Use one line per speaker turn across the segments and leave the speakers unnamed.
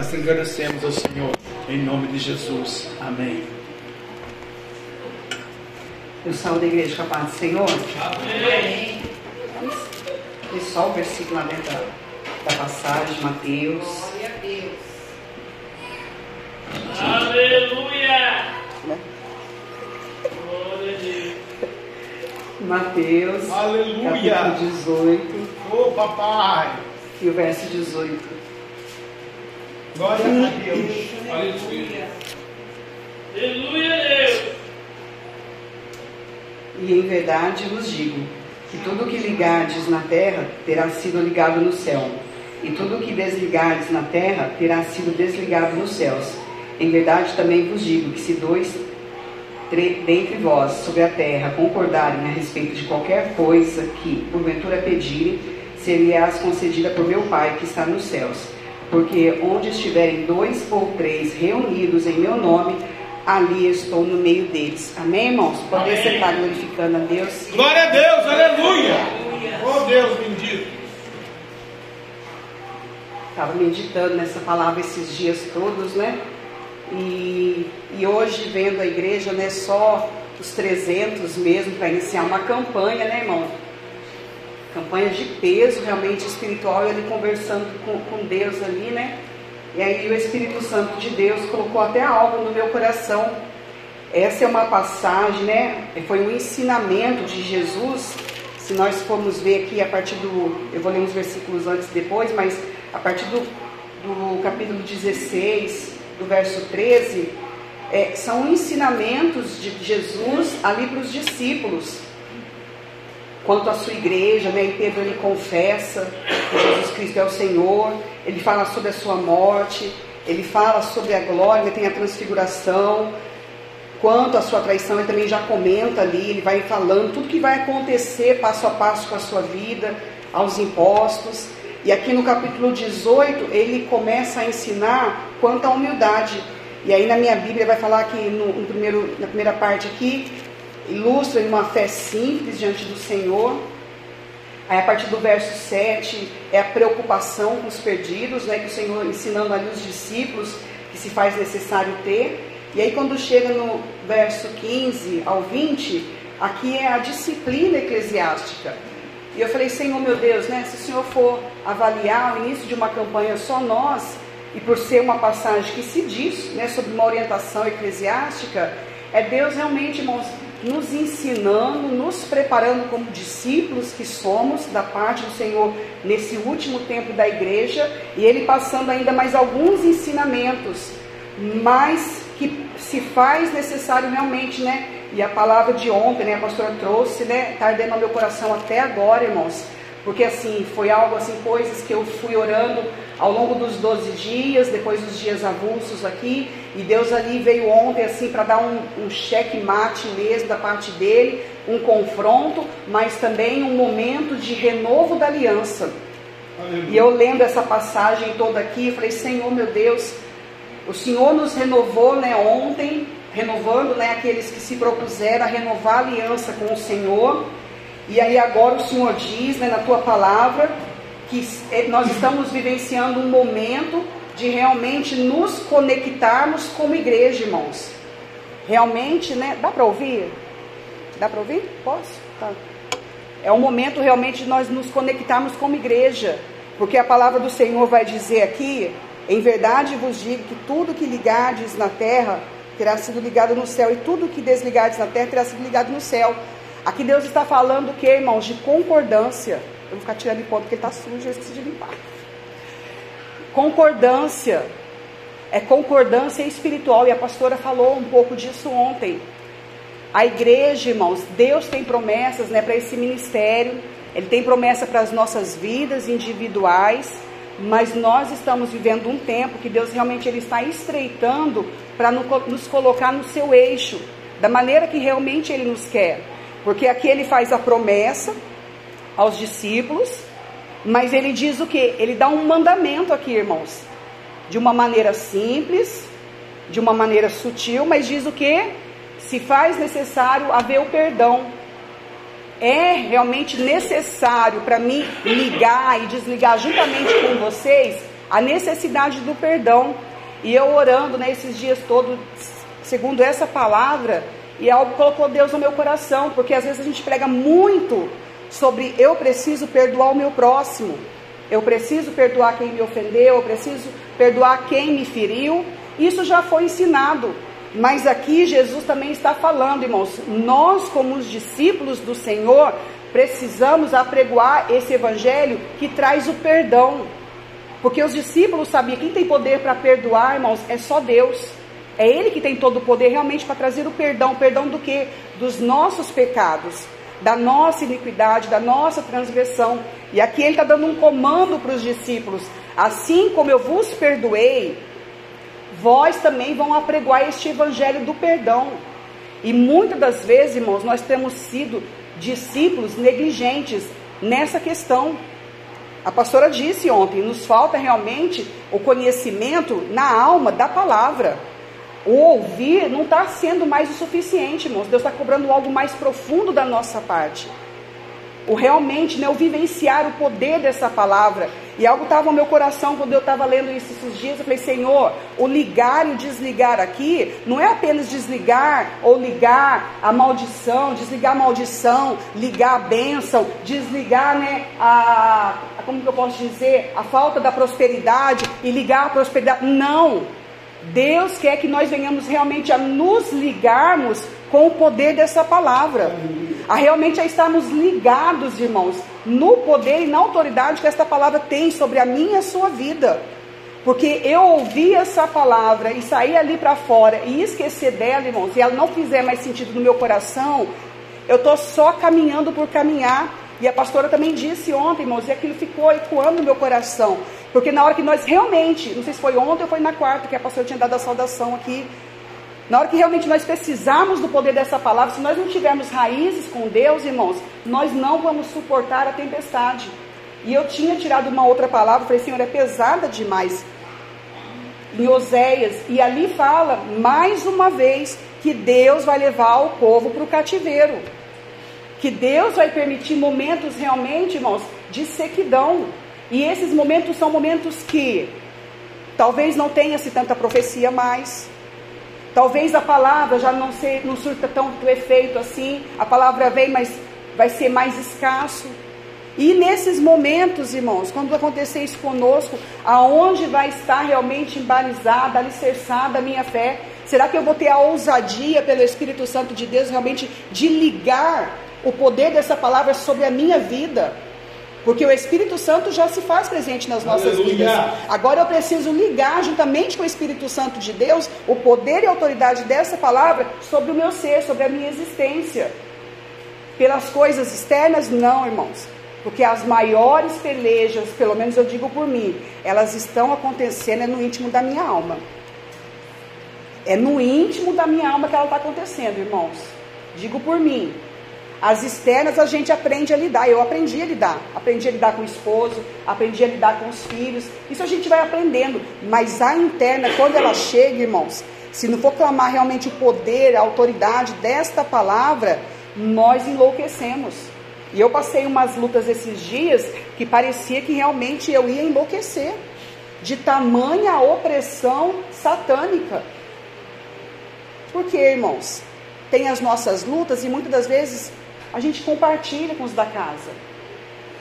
Nós agradecemos ao Senhor, em nome de Jesus. Amém.
Eu saúdo a igreja com a paz do Senhor.
Amém.
E só o versículo lá dentro da, da passagem de Mateus.
Glória a Deus.
Aleluia!
Né?
Glória a Deus.
Mateus,
Aleluia.
capítulo 18
Ô papai!
e o verso 18.
Glória a Deus.
Aleluia, Deus.
E em verdade vos digo que tudo que ligardes na terra terá sido ligado no céu, e tudo que desligardes na terra terá sido desligado nos céus. Em verdade também vos digo que se dois tre- dentre vós sobre a terra concordarem a respeito de qualquer coisa que porventura pedirem, ser-lhe-ás concedida por meu Pai que está nos céus. Porque onde estiverem dois ou três reunidos em meu nome, ali estou no meio deles. Amém, irmãos? Poder
Amém.
estar glorificando a Deus.
Glória a Deus, aleluia! Oh Deus bendito!
Estava meditando nessa palavra esses dias todos, né? E, e hoje vendo a igreja, né? Só os 300 mesmo para iniciar uma campanha, né, irmão? Campanha de peso realmente espiritual, ele conversando com, com Deus ali, né? E aí o Espírito Santo de Deus colocou até algo no meu coração. Essa é uma passagem, né? Foi um ensinamento de Jesus. Se nós formos ver aqui a partir do. Eu vou ler uns versículos antes e depois, mas a partir do, do capítulo 16, do verso 13, é, são ensinamentos de Jesus ali para os discípulos quanto à sua igreja, né? Pedro ele confessa que Jesus Cristo é o Senhor, ele fala sobre a sua morte, ele fala sobre a glória, tem a transfiguração, quanto à sua traição, ele também já comenta ali, ele vai falando tudo que vai acontecer passo a passo com a sua vida, aos impostos. E aqui no capítulo 18, ele começa a ensinar quanto à humildade. E aí na minha Bíblia vai falar que no, no primeiro, na primeira parte aqui, ilustra uma fé simples diante do Senhor. Aí a partir do verso 7 é a preocupação com os perdidos, né, que o Senhor ensinando ali os discípulos que se faz necessário ter. E aí quando chega no verso 15 ao 20, aqui é a disciplina eclesiástica. E eu falei, Senhor meu Deus, né, se o Senhor for avaliar o início de uma campanha só nós, e por ser uma passagem que se diz né, sobre uma orientação eclesiástica, é Deus realmente, irmãos, nos ensinando, nos preparando como discípulos que somos da parte do Senhor nesse último tempo da igreja, e Ele passando ainda mais alguns ensinamentos, mas que se faz necessário realmente, né? E a palavra de ontem, né, a pastora trouxe, né, tá ardendo no meu coração até agora, irmãos, porque assim, foi algo assim, coisas que eu fui orando ao longo dos 12 dias, depois dos dias avulsos aqui, e Deus ali veio ontem assim para dar um, um cheque-mate mesmo da parte dele, um confronto, mas também um momento de renovo da aliança. E eu lendo essa passagem toda aqui, eu falei, Senhor meu Deus, o Senhor nos renovou né, ontem, renovando né, aqueles que se propuseram a renovar a aliança com o Senhor. E aí agora o Senhor diz né, na tua palavra que nós estamos vivenciando um momento de realmente nos conectarmos como igreja, irmãos. Realmente, né? Dá para ouvir? Dá para ouvir? Posso? Tá. É um momento realmente de nós nos conectarmos como igreja, porque a palavra do Senhor vai dizer aqui: em verdade vos digo que tudo que ligardes na terra terá sido ligado no céu, e tudo que desligardes na terra terá sido ligado no céu. Aqui Deus está falando o que, irmãos? De concordância. Eu vou ficar tirando pó porque ele está sujo, eu esqueci de limpar. Concordância. É concordância espiritual, e a pastora falou um pouco disso ontem. A igreja, irmãos, Deus tem promessas né, para esse ministério, Ele tem promessa para as nossas vidas individuais, mas nós estamos vivendo um tempo que Deus realmente ele está estreitando para nos colocar no seu eixo, da maneira que realmente Ele nos quer. Porque aqui Ele faz a promessa aos discípulos, mas Ele diz o que? Ele dá um mandamento aqui, irmãos, de uma maneira simples, de uma maneira sutil, mas diz o que? se faz necessário haver o perdão. É realmente necessário para mim ligar e desligar juntamente com vocês a necessidade do perdão. E eu orando nesses né, dias todos, segundo essa palavra, e algo colocou Deus no meu coração, porque às vezes a gente prega muito sobre eu preciso perdoar o meu próximo, eu preciso perdoar quem me ofendeu, eu preciso perdoar quem me feriu. Isso já foi ensinado, mas aqui Jesus também está falando, irmãos, nós como os discípulos do Senhor precisamos apregoar esse evangelho que traz o perdão. Porque os discípulos sabiam que quem tem poder para perdoar, irmãos, é só Deus. É Ele que tem todo o poder realmente para trazer o perdão. Perdão do que? Dos nossos pecados, da nossa iniquidade, da nossa transgressão. E aqui Ele está dando um comando para os discípulos: assim como eu vos perdoei, vós também vão apregoar este evangelho do perdão. E muitas das vezes, irmãos, nós temos sido discípulos negligentes nessa questão. A pastora disse ontem, nos falta realmente o conhecimento na alma da palavra. O ouvir não está sendo mais o suficiente, irmãos. Deus está cobrando algo mais profundo da nossa parte. O realmente, né, o vivenciar o poder dessa palavra. E algo estava no meu coração quando eu estava lendo isso esses dias. Eu falei, Senhor, o ligar e o desligar aqui não é apenas desligar ou ligar a maldição, desligar a maldição, ligar a bênção, desligar né, a, como que eu posso dizer, a falta da prosperidade e ligar a prosperidade. Não. Deus quer que nós venhamos realmente a nos ligarmos com o poder dessa palavra. A realmente a estarmos ligados, irmãos, no poder e na autoridade que esta palavra tem sobre a minha e a sua vida. Porque eu ouvi essa palavra e sair ali para fora e esquecer dela, irmãos, e ela não fizer mais sentido no meu coração, eu estou só caminhando por caminhar. E a pastora também disse ontem, irmãos, e aquilo ficou ecoando no meu coração. Porque na hora que nós realmente, não sei se foi ontem ou foi na quarta, que a pastora tinha dado a saudação aqui, na hora que realmente nós precisarmos do poder dessa palavra, se nós não tivermos raízes com Deus, irmãos, nós não vamos suportar a tempestade. E eu tinha tirado uma outra palavra, falei, Senhor, é pesada demais. Em Oséias, e ali fala, mais uma vez, que Deus vai levar o povo para o cativeiro. Que Deus vai permitir momentos realmente, irmãos, de sequidão. E esses momentos são momentos que talvez não tenha-se tanta profecia mais Talvez a palavra já não, ser, não surta tanto efeito assim, a palavra vem, mas vai ser mais escasso. E nesses momentos, irmãos, quando acontecer isso conosco, aonde vai estar realmente embalizada, alicerçada a minha fé? Será que eu vou ter a ousadia pelo Espírito Santo de Deus realmente de ligar o poder dessa palavra sobre a minha vida? Porque o Espírito Santo já se faz presente nas nossas Aleluia. vidas. Agora eu preciso ligar juntamente com o Espírito Santo de Deus o poder e a autoridade dessa palavra sobre o meu ser, sobre a minha existência. Pelas coisas externas, não, irmãos. Porque as maiores pelejas, pelo menos eu digo por mim, elas estão acontecendo é no íntimo da minha alma. É no íntimo da minha alma que ela está acontecendo, irmãos. Digo por mim. As externas a gente aprende a lidar. Eu aprendi a lidar. Aprendi a lidar com o esposo, aprendi a lidar com os filhos. Isso a gente vai aprendendo. Mas a interna, quando ela chega, irmãos, se não for clamar realmente o poder, a autoridade desta palavra, nós enlouquecemos. E eu passei umas lutas esses dias que parecia que realmente eu ia enlouquecer. De tamanha opressão satânica. Por quê, irmãos? Tem as nossas lutas e muitas das vezes a gente compartilha com os da casa.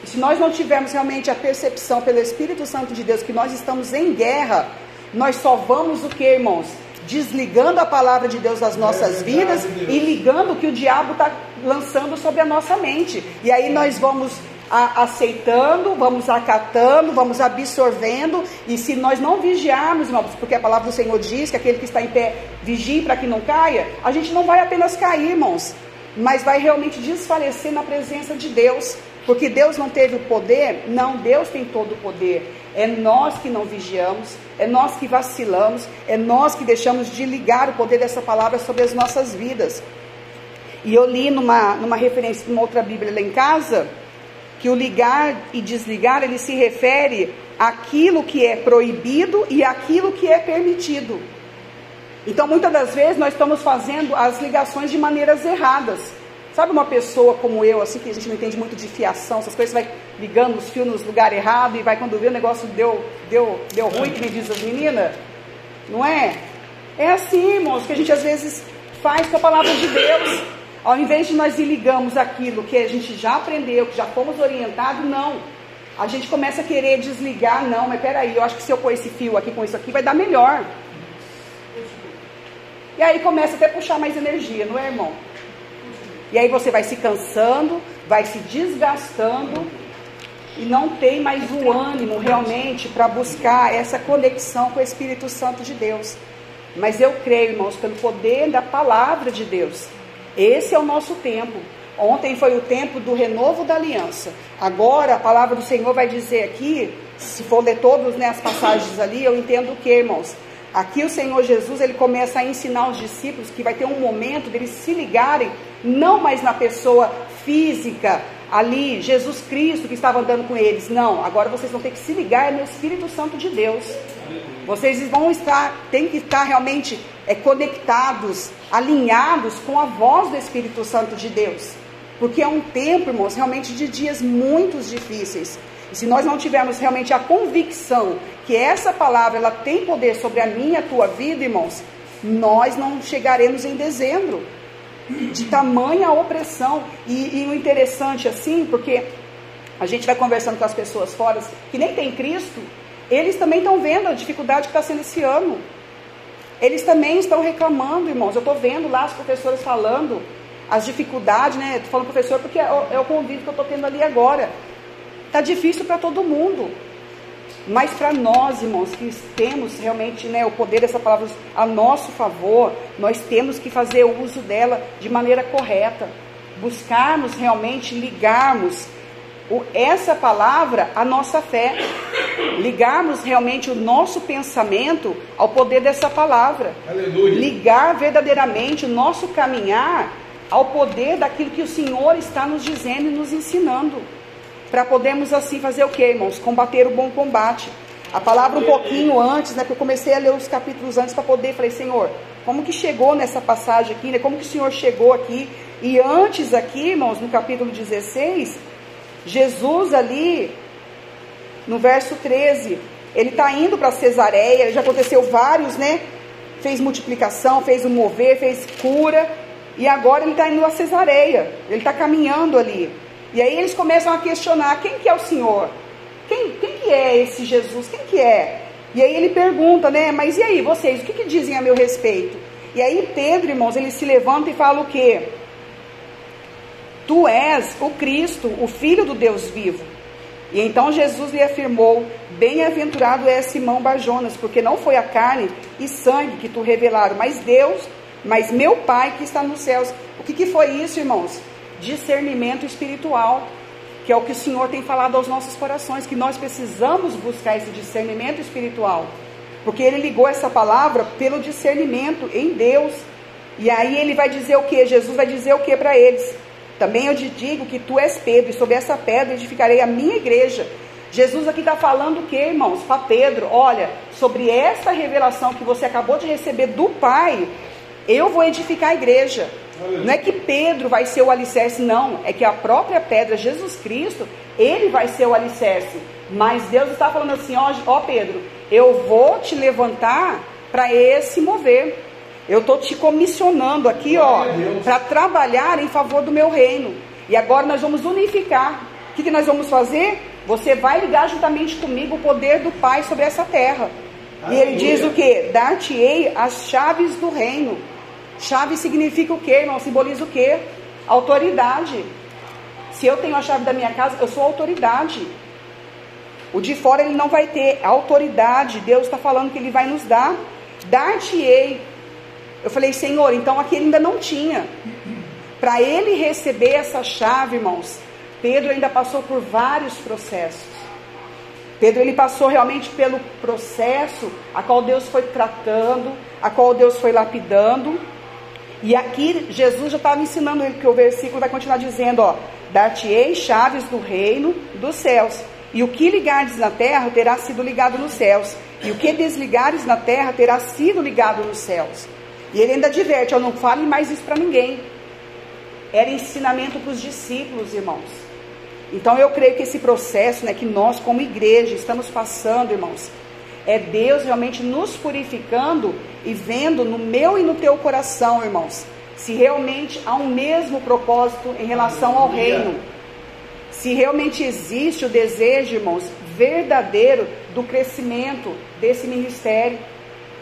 E se nós não tivermos realmente a percepção pelo Espírito Santo de Deus que nós estamos em guerra, nós só vamos o que, irmãos? Desligando a palavra de Deus das nossas é vidas e ligando o que o diabo está lançando sobre a nossa mente. E aí nós vamos a, aceitando, vamos acatando, vamos absorvendo, e se nós não vigiarmos, irmãos, porque a palavra do Senhor diz que aquele que está em pé vigie para que não caia, a gente não vai apenas cair, irmãos, mas vai realmente desfalecer na presença de Deus. Porque Deus não teve o poder? Não, Deus tem todo o poder. É nós que não vigiamos, é nós que vacilamos, é nós que deixamos de ligar o poder dessa palavra sobre as nossas vidas. E eu li numa, numa referência de uma outra Bíblia lá em casa, que o ligar e desligar, ele se refere àquilo que é proibido e àquilo que é permitido. Então, muitas das vezes, nós estamos fazendo as ligações de maneiras erradas. Sabe uma pessoa como eu, assim, que a gente não entende muito de fiação, essas coisas, vai ligando os fios nos lugares errados e vai quando vê o negócio deu, deu, deu ruim, que me diz as meninas. Não é? É assim, irmãos, que a gente às vezes faz com a palavra de Deus. Ao invés de nós ligamos aquilo que a gente já aprendeu, que já fomos orientados, não. A gente começa a querer desligar, não, mas peraí, eu acho que se eu pôr esse fio aqui com isso aqui vai dar melhor. E aí começa até a puxar mais energia, não é, irmão? E aí você vai se cansando, vai se desgastando e não tem mais o ânimo realmente para buscar essa conexão com o Espírito Santo de Deus. Mas eu creio, irmãos, pelo poder da palavra de Deus. Esse é o nosso tempo. Ontem foi o tempo do renovo da aliança. Agora a palavra do Senhor vai dizer aqui, se for ler todas né, as passagens ali, eu entendo o que, irmãos? Aqui o Senhor Jesus ele começa a ensinar os discípulos que vai ter um momento deles se ligarem não mais na pessoa física ali, Jesus Cristo que estava andando com eles. Não, agora vocês vão ter que se ligar no Espírito Santo de Deus. Vocês vão estar, tem que estar realmente é, conectados, alinhados com a voz do Espírito Santo de Deus. Porque é um tempo, irmãos, realmente de dias muito difíceis. E se nós não tivermos realmente a convicção que essa palavra ela tem poder sobre a minha a tua vida, irmãos, nós não chegaremos em dezembro. De tamanha opressão. E, e o interessante assim, porque a gente vai conversando com as pessoas fora que nem tem Cristo, eles também estão vendo a dificuldade que está sendo esse ano. Eles também estão reclamando, irmãos. Eu estou vendo lá as professoras falando as dificuldades, né? Estou falando professor porque é o, é o convívio que eu estou tendo ali agora. Está difícil para todo mundo. Mas para nós, irmãos, que temos realmente né, o poder dessa palavra a nosso favor, nós temos que fazer uso dela de maneira correta. Buscarmos realmente ligarmos o, essa palavra à nossa fé. Ligarmos realmente o nosso pensamento ao poder dessa palavra.
Aleluia.
Ligar verdadeiramente o nosso caminhar ao poder daquilo que o Senhor está nos dizendo e nos ensinando. Para podermos assim fazer o que, irmãos? Combater o bom combate. A palavra um pouquinho antes, né? Que eu comecei a ler os capítulos antes para poder, falei, Senhor, como que chegou nessa passagem aqui, né? Como que o Senhor chegou aqui? E antes aqui, irmãos, no capítulo 16, Jesus ali, no verso 13, ele está indo para Cesareia, já aconteceu vários, né? Fez multiplicação, fez o mover, fez cura, e agora ele está indo a Cesareia, ele está caminhando ali. E aí eles começam a questionar, quem que é o Senhor? Quem, quem que é esse Jesus? Quem que é? E aí ele pergunta, né? Mas e aí, vocês, o que, que dizem a meu respeito? E aí Pedro, irmãos, ele se levanta e fala o quê? Tu és o Cristo, o Filho do Deus vivo. E então Jesus lhe afirmou: Bem-aventurado é Simão Bajonas, porque não foi a carne e sangue que tu revelaram, mas Deus, mas meu Pai que está nos céus. O que, que foi isso, irmãos? Discernimento espiritual, que é o que o Senhor tem falado aos nossos corações, que nós precisamos buscar esse discernimento espiritual. Porque ele ligou essa palavra pelo discernimento em Deus. E aí ele vai dizer o que? Jesus vai dizer o que para eles? Também eu te digo que tu és Pedro, e sobre essa pedra edificarei a minha igreja. Jesus aqui está falando o que, irmãos? Para Pedro, olha, sobre essa revelação que você acabou de receber do Pai, eu vou edificar a igreja. Não é que Pedro vai ser o alicerce, não. É que a própria pedra, Jesus Cristo, ele vai ser o alicerce. Mas Deus está falando assim: ó, ó Pedro, eu vou te levantar para esse mover. Eu estou te comissionando aqui, ó, para trabalhar em favor do meu reino. E agora nós vamos unificar. O que, que nós vamos fazer? Você vai ligar juntamente comigo o poder do Pai sobre essa terra. E ele diz o que? Dar-te-ei as chaves do reino. Chave significa o que, irmão? Simboliza o que? Autoridade. Se eu tenho a chave da minha casa, eu sou autoridade. O de fora ele não vai ter autoridade. Deus está falando que ele vai nos dar. Dar-te-ei eu falei, Senhor, então aqui ele ainda não tinha. Para ele receber essa chave, irmãos, Pedro ainda passou por vários processos. Pedro ele passou realmente pelo processo a qual Deus foi tratando, a qual Deus foi lapidando. E aqui Jesus já estava ensinando ele, que o versículo vai continuar dizendo, ó, dar-te-ei chaves do reino dos céus. E o que ligares na terra terá sido ligado nos céus. E o que desligares na terra terá sido ligado nos céus. E ele ainda adverte: eu não fale mais isso para ninguém. Era ensinamento para os discípulos, irmãos. Então eu creio que esse processo, né, que nós como igreja estamos passando, irmãos, é Deus realmente nos purificando e vendo no meu e no teu coração, irmãos, se realmente há um mesmo propósito em relação ao reino. Se realmente existe o desejo, irmãos, verdadeiro do crescimento desse ministério.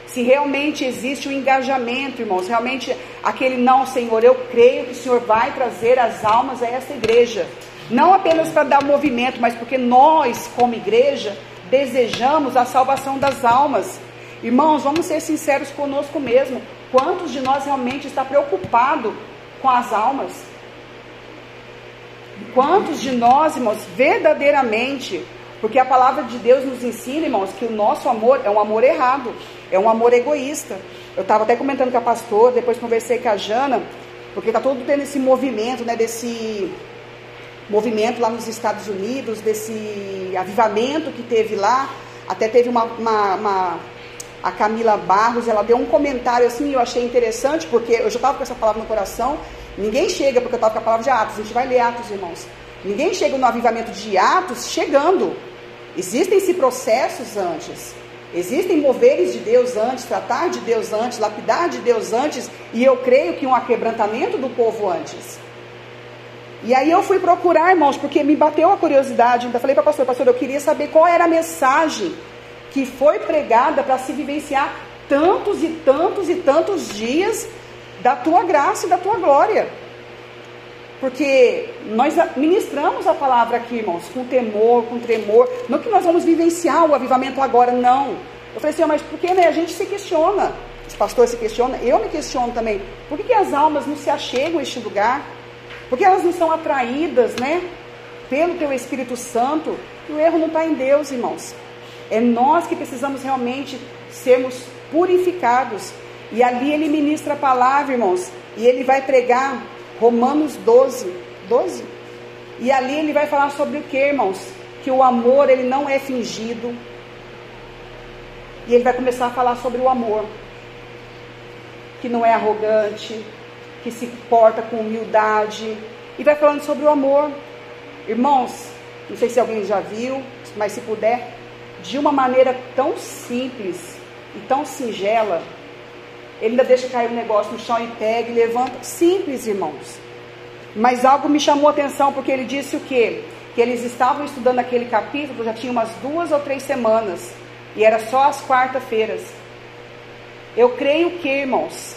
Se realmente existe o engajamento, irmãos, realmente aquele não, Senhor, eu creio que o Senhor vai trazer as almas a essa igreja. Não apenas para dar movimento, mas porque nós, como igreja, desejamos a salvação das almas. Irmãos, vamos ser sinceros conosco mesmo. Quantos de nós realmente está preocupado com as almas? Quantos de nós, irmãos, verdadeiramente, porque a palavra de Deus nos ensina, irmãos, que o nosso amor é um amor errado, é um amor egoísta. Eu estava até comentando com a pastora, depois conversei com a Jana, porque está todo tendo esse movimento, né, desse movimento lá nos Estados Unidos, desse avivamento que teve lá. Até teve uma, uma, uma a Camila Barros, ela deu um comentário assim, eu achei interessante, porque eu já estava com essa palavra no coração. Ninguém chega, porque eu estava com a palavra de Atos, a gente vai ler Atos, irmãos. Ninguém chega no avivamento de Atos chegando. Existem-se processos antes. Existem moveres de Deus antes, tratar de Deus antes, lapidar de Deus antes, e eu creio que um aquebrantamento do povo antes. E aí eu fui procurar, irmãos, porque me bateu a curiosidade. Ainda falei para a pastora, pastor, eu queria saber qual era a mensagem que foi pregada para se vivenciar tantos e tantos e tantos dias da tua graça e da tua glória. Porque nós ministramos a palavra aqui, irmãos, com temor, com tremor. Não que nós vamos vivenciar o avivamento agora, não. Eu falei assim, mas por que né, a gente se questiona? Os pastores se questionam, eu me questiono também. Por que, que as almas não se achegam a este lugar? Porque elas não são atraídas, né? Pelo teu Espírito Santo. E o erro não está em Deus, irmãos. É nós que precisamos realmente sermos purificados. E ali ele ministra a palavra, irmãos. E ele vai pregar Romanos 12. 12. E ali ele vai falar sobre o que, irmãos? Que o amor ele não é fingido. E ele vai começar a falar sobre o amor. Que não é arrogante, que se porta com humildade. E vai falando sobre o amor. Irmãos, não sei se alguém já viu, mas se puder, de uma maneira tão simples e tão singela, ele ainda deixa cair o um negócio no chão e pega e levanta. Simples, irmãos. Mas algo me chamou a atenção, porque ele disse o quê? Que eles estavam estudando aquele capítulo, já tinha umas duas ou três semanas. E era só as quarta-feiras. Eu creio que, irmãos,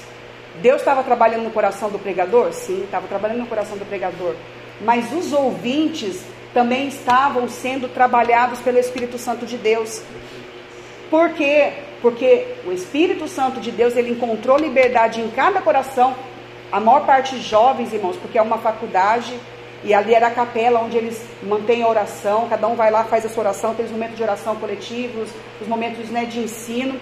Deus estava trabalhando no coração do pregador? Sim, estava trabalhando no coração do pregador. Mas os ouvintes também estavam sendo trabalhados pelo Espírito Santo de Deus. Por quê? Porque o Espírito Santo de Deus, ele encontrou liberdade em cada coração, a maior parte jovens, irmãos, porque é uma faculdade, e ali era a capela onde eles mantêm a oração, cada um vai lá, faz a sua oração, tem os momentos de oração coletivos, os momentos né, de ensino.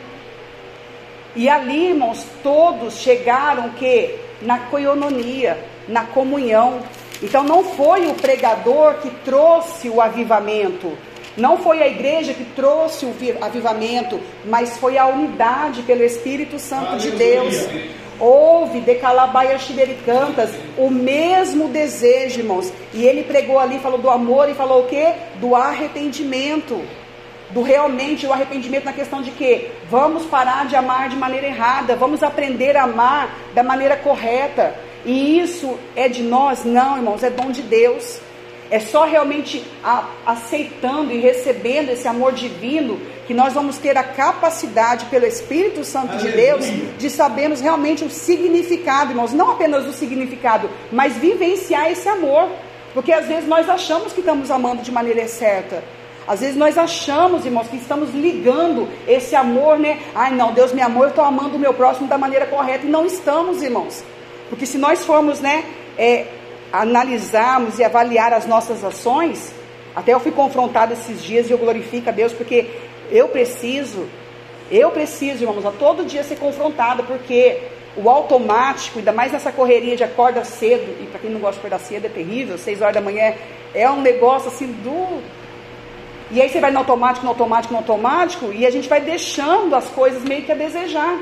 E ali, irmãos, todos chegaram que na coinonia, na comunhão. Então não foi o pregador que trouxe o avivamento, não foi a igreja que trouxe o avivamento, mas foi a unidade pelo Espírito Santo Aleluia. de Deus. Houve de Calabaia Cantas o mesmo desejo, irmãos. E ele pregou ali, falou do amor e falou o quê? Do arrependimento do realmente o arrependimento na questão de que vamos parar de amar de maneira errada, vamos aprender a amar da maneira correta. E isso é de nós? Não, irmãos, é dom de Deus. É só realmente a, aceitando e recebendo esse amor divino que nós vamos ter a capacidade, pelo Espírito Santo Aleluia. de Deus, de sabermos realmente o significado, irmãos. Não apenas o significado, mas vivenciar esse amor. Porque às vezes nós achamos que estamos amando de maneira certa. Às vezes nós achamos, irmãos, que estamos ligando esse amor, né? Ai, não, Deus me amou, eu estou amando o meu próximo da maneira correta. E não estamos, irmãos. Porque se nós formos, né, é, analisarmos e avaliar as nossas ações, até eu fui confrontado esses dias e eu glorifico a Deus, porque eu preciso, eu preciso, irmãos, a todo dia ser confrontada, porque o automático, ainda mais nessa correria de acorda cedo, e para quem não gosta de acordar cedo é terrível, seis horas da manhã é um negócio assim do e aí você vai no automático, no automático, no automático, e a gente vai deixando as coisas meio que a desejar.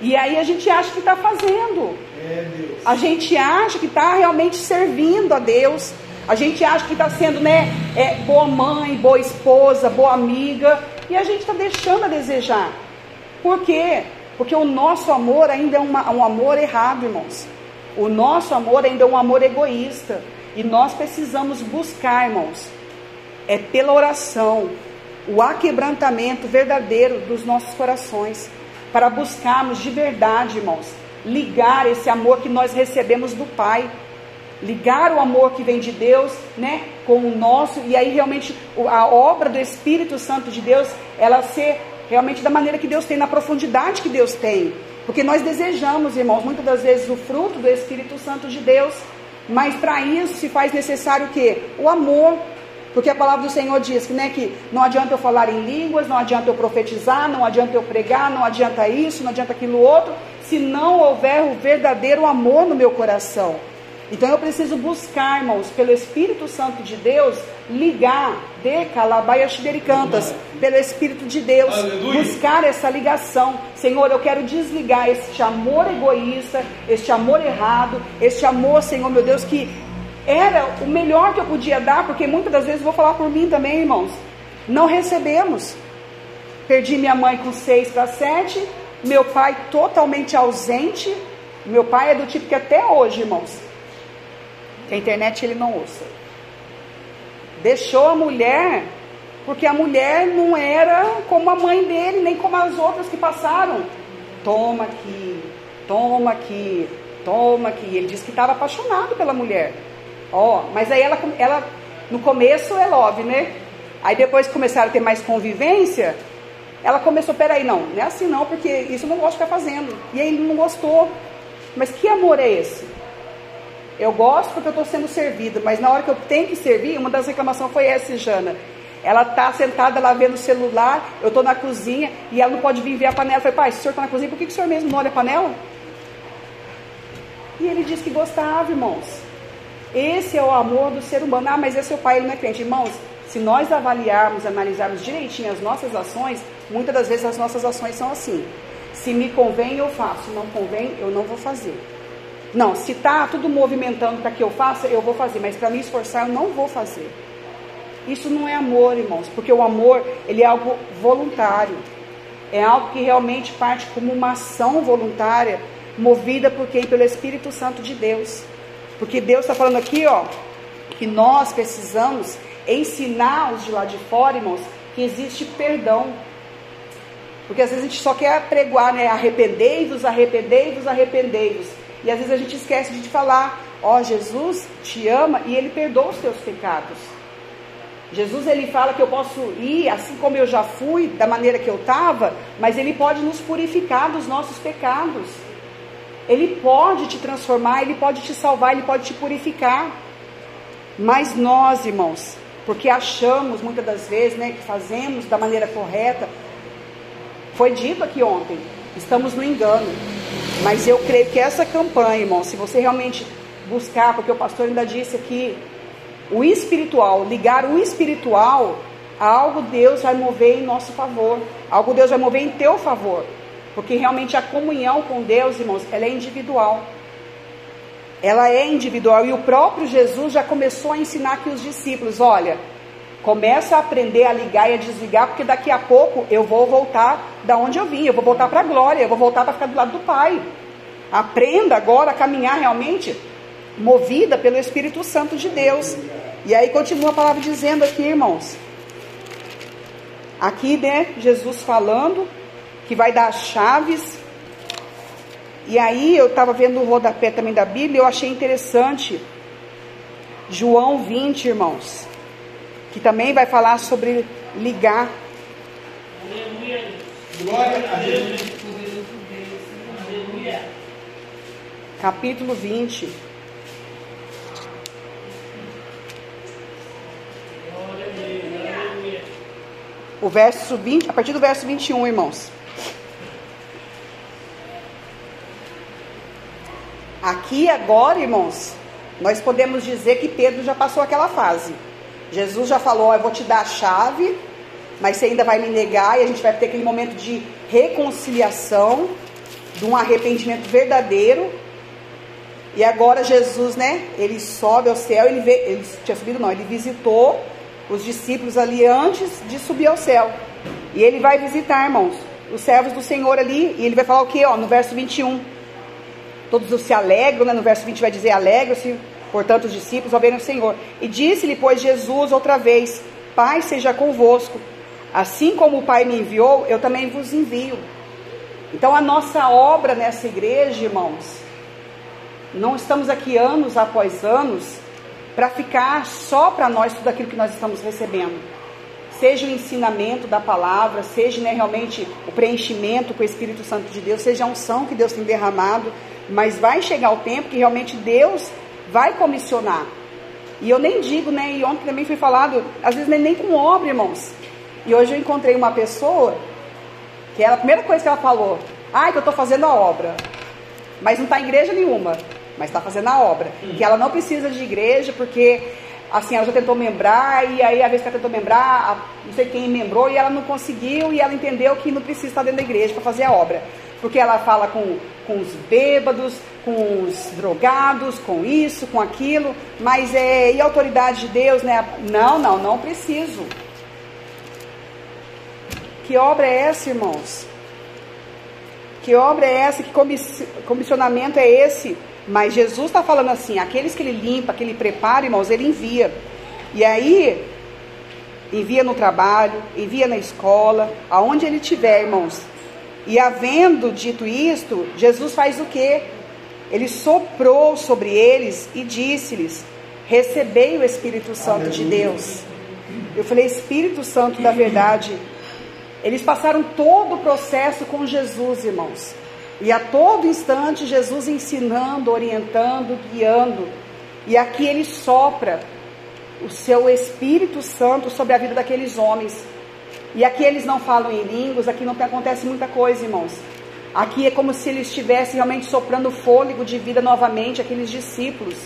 E aí a gente acha que está fazendo. É a gente acha que está realmente servindo a Deus. A gente acha que está sendo, né, é, boa mãe, boa esposa, boa amiga, e a gente está deixando a desejar. Por quê? Porque o nosso amor ainda é uma, um amor errado, irmãos. O nosso amor ainda é um amor egoísta. E nós precisamos buscar, irmãos, é pela oração, o aquebrantamento verdadeiro dos nossos corações, para buscarmos de verdade, irmãos, ligar esse amor que nós recebemos do Pai, ligar o amor que vem de Deus, né, com o nosso, e aí realmente a obra do Espírito Santo de Deus, ela ser realmente da maneira que Deus tem, na profundidade que Deus tem. Porque nós desejamos, irmãos, muitas das vezes o fruto do Espírito Santo de Deus, mas para isso se faz necessário o quê? O amor. Porque a palavra do Senhor diz que, né, que não adianta eu falar em línguas, não adianta eu profetizar, não adianta eu pregar, não adianta isso, não adianta aquilo outro, se não houver o verdadeiro amor no meu coração. Então eu preciso buscar, irmãos, pelo Espírito Santo de Deus, ligar de Cantas, pelo Espírito de Deus, Aleluia. buscar essa ligação. Senhor, eu quero desligar este amor egoísta, este amor errado, este amor, Senhor meu Deus, que era o melhor que eu podia dar, porque muitas das vezes vou falar por mim também, irmãos. Não recebemos. Perdi minha mãe com seis para sete, meu pai totalmente ausente. Meu pai é do tipo que até hoje, irmãos, que a internet ele não ouça. Deixou a mulher, porque a mulher não era como a mãe dele, nem como as outras que passaram. Toma aqui, toma aqui, toma aqui. Ele disse que estava apaixonado pela mulher. Ó, mas aí ela, ela, no começo é love, né? Aí depois começaram a ter mais convivência, ela começou, peraí, não, não é assim não, porque isso eu não gosto de ficar fazendo. E aí ele não gostou. Mas que amor é esse? Eu gosto porque eu estou sendo servida, mas na hora que eu tenho que servir, uma das reclamações foi essa, Jana. Ela está sentada lá vendo o celular, eu estou na cozinha e ela não pode vir ver a panela. Eu falei, pai, se o senhor está na cozinha, por que, que o senhor mesmo não olha a panela? E ele disse que gostava, irmãos. Esse é o amor do ser humano. Ah, mas é o pai, ele não é crente. Irmãos, se nós avaliarmos, analisarmos direitinho as nossas ações, muitas das vezes as nossas ações são assim. Se me convém, eu faço. Não convém, eu não vou fazer. Não, se está tudo movimentando para que eu faça, eu vou fazer, mas para me esforçar, eu não vou fazer. Isso não é amor, irmãos, porque o amor, ele é algo voluntário. É algo que realmente parte como uma ação voluntária, movida por quem? Pelo Espírito Santo de Deus. Porque Deus está falando aqui, ó, que nós precisamos ensinar os de lá de fora, irmãos, que existe perdão. Porque às vezes a gente só quer pregoar, né? Arrependei-vos, arrependei-vos, arrependei-vos. E às vezes a gente esquece de falar, ó, Jesus te ama e ele perdoa os teus pecados. Jesus ele fala que eu posso ir assim como eu já fui, da maneira que eu estava, mas ele pode nos purificar dos nossos pecados. Ele pode te transformar, ele pode te salvar, ele pode te purificar. Mas nós, irmãos, porque achamos muitas das vezes, né, que fazemos da maneira correta, foi dito aqui ontem, estamos no engano. Mas eu creio que essa campanha, irmão, se você realmente buscar, porque o pastor ainda disse aqui, o espiritual, ligar o espiritual, algo Deus vai mover em nosso favor, algo Deus vai mover em teu favor, porque realmente a comunhão com Deus, irmãos, ela é individual. Ela é individual e o próprio Jesus já começou a ensinar aqui os discípulos, olha, Começa a aprender a ligar e a desligar, porque daqui a pouco eu vou voltar da onde eu vim, eu vou voltar para a glória, eu vou voltar para ficar do lado do Pai. Aprenda agora a caminhar realmente movida pelo Espírito Santo de Deus. E aí continua a palavra dizendo aqui, irmãos. Aqui, né, Jesus falando que vai dar as chaves. E aí eu estava vendo o rodapé também da Bíblia, eu achei interessante. João 20, irmãos que também vai falar sobre ligar. Glória a Deus. Capítulo 20. O verso 20, a partir do verso 21, irmãos. Aqui agora, irmãos, nós podemos dizer que Pedro já passou aquela fase. Jesus já falou: Eu vou te dar a chave, mas você ainda vai me negar, e a gente vai ter aquele momento de reconciliação, de um arrependimento verdadeiro. E agora Jesus, né? Ele sobe ao céu, ele, vê, ele tinha subido não, ele visitou os discípulos ali antes de subir ao céu. E ele vai visitar, irmãos, os servos do Senhor ali, e ele vai falar o que, ó, no verso 21. Todos se alegram, né? No verso 20 vai dizer: alegram-se, portanto, os discípulos ao verem o Senhor. E disse-lhe, pois, Jesus outra vez: Pai seja convosco. Assim como o Pai me enviou, eu também vos envio. Então, a nossa obra nessa igreja, irmãos, não estamos aqui anos após anos para ficar só para nós tudo aquilo que nós estamos recebendo. Seja o ensinamento da palavra, seja né, realmente o preenchimento com o Espírito Santo de Deus, seja a unção que Deus tem derramado, mas vai chegar o tempo que realmente Deus vai comissionar. E eu nem digo, né? E ontem também foi falado, às vezes nem com obra, irmãos. E hoje eu encontrei uma pessoa que ela, a primeira coisa que ela falou, ai, que eu estou fazendo a obra, mas não está em igreja nenhuma mas está fazendo a obra. Hum. Que ela não precisa de igreja, porque assim, ela já tentou membrar, e aí a vez que ela tentou membrar, não sei quem membrou, e ela não conseguiu, e ela entendeu que não precisa estar dentro da igreja para fazer a obra. Porque ela fala com, com os bêbados, com os drogados, com isso, com aquilo, mas é, e a autoridade de Deus, né? Não, não, não preciso. Que obra é essa, irmãos? Que obra é essa? Que comissionamento é esse? Mas Jesus está falando assim: aqueles que ele limpa, que ele prepara, irmãos, ele envia. E aí, envia no trabalho, envia na escola, aonde ele estiver, irmãos. E havendo dito isto, Jesus faz o quê? Ele soprou sobre eles e disse-lhes: Recebei o Espírito Santo Aleluia. de Deus. Eu falei, Espírito Santo da verdade. Eles passaram todo o processo com Jesus, irmãos. E a todo instante Jesus ensinando, orientando, guiando. E aqui ele sopra o seu Espírito Santo sobre a vida daqueles homens. E aqui eles não falam em línguas, aqui não acontece muita coisa, irmãos. Aqui é como se eles estivessem realmente soprando fôlego de vida novamente, aqueles discípulos.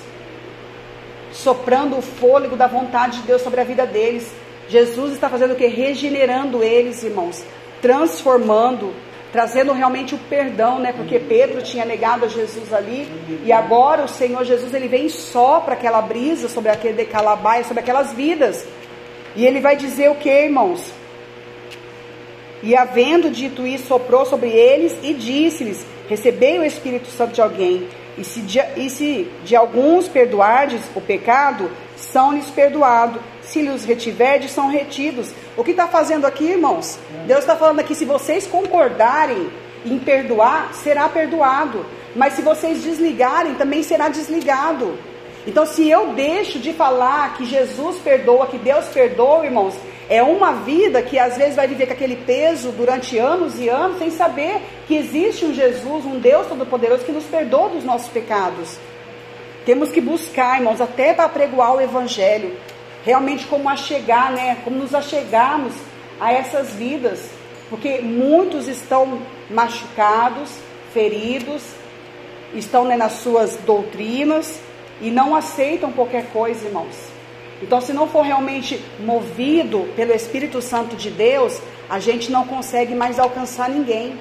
Soprando o fôlego da vontade de Deus sobre a vida deles. Jesus está fazendo o que? Regenerando eles, irmãos. Transformando trazendo realmente o perdão, né? Porque Pedro tinha negado a Jesus ali e agora o Senhor Jesus ele vem só para aquela brisa sobre aquele decalabaia, sobre aquelas vidas. E ele vai dizer o que, irmãos? E havendo dito isso, soprou sobre eles e disse-lhes: Recebei o Espírito Santo de alguém, e se de, e se de alguns perdoardes o pecado, são-lhes perdoados se lhes retiverdes, são retidos. O que está fazendo aqui, irmãos? Deus está falando aqui: se vocês concordarem em perdoar, será perdoado. Mas se vocês desligarem, também será desligado. Então, se eu deixo de falar que Jesus perdoa, que Deus perdoa, irmãos, é uma vida que às vezes vai viver com aquele peso durante anos e anos, sem saber que existe um Jesus, um Deus Todo-Poderoso que nos perdoa dos nossos pecados. Temos que buscar, irmãos, até para pregoar o Evangelho realmente como achegar, né? Como nos achegarmos a essas vidas, porque muitos estão machucados, feridos, estão né, nas suas doutrinas e não aceitam qualquer coisa, irmãos. Então, se não for realmente movido pelo Espírito Santo de Deus, a gente não consegue mais alcançar ninguém.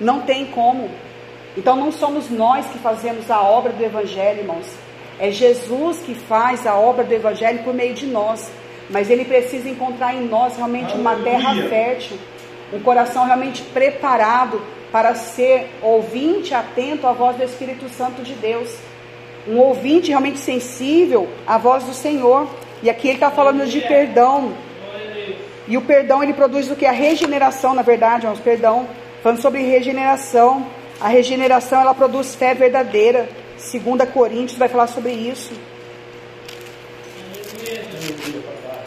Não tem como. Então, não somos nós que fazemos a obra do Evangelho, irmãos. É Jesus que faz a obra do Evangelho por meio de nós. Mas ele precisa encontrar em nós realmente uma terra fértil, um coração realmente preparado para ser ouvinte, atento à voz do Espírito Santo de Deus. Um ouvinte realmente sensível à voz do Senhor. E aqui ele está falando de perdão. E o perdão ele produz o que? A regeneração, na verdade, irmãos, perdão. Falando sobre regeneração. A regeneração ela produz fé verdadeira. Segunda Coríntios vai falar sobre isso.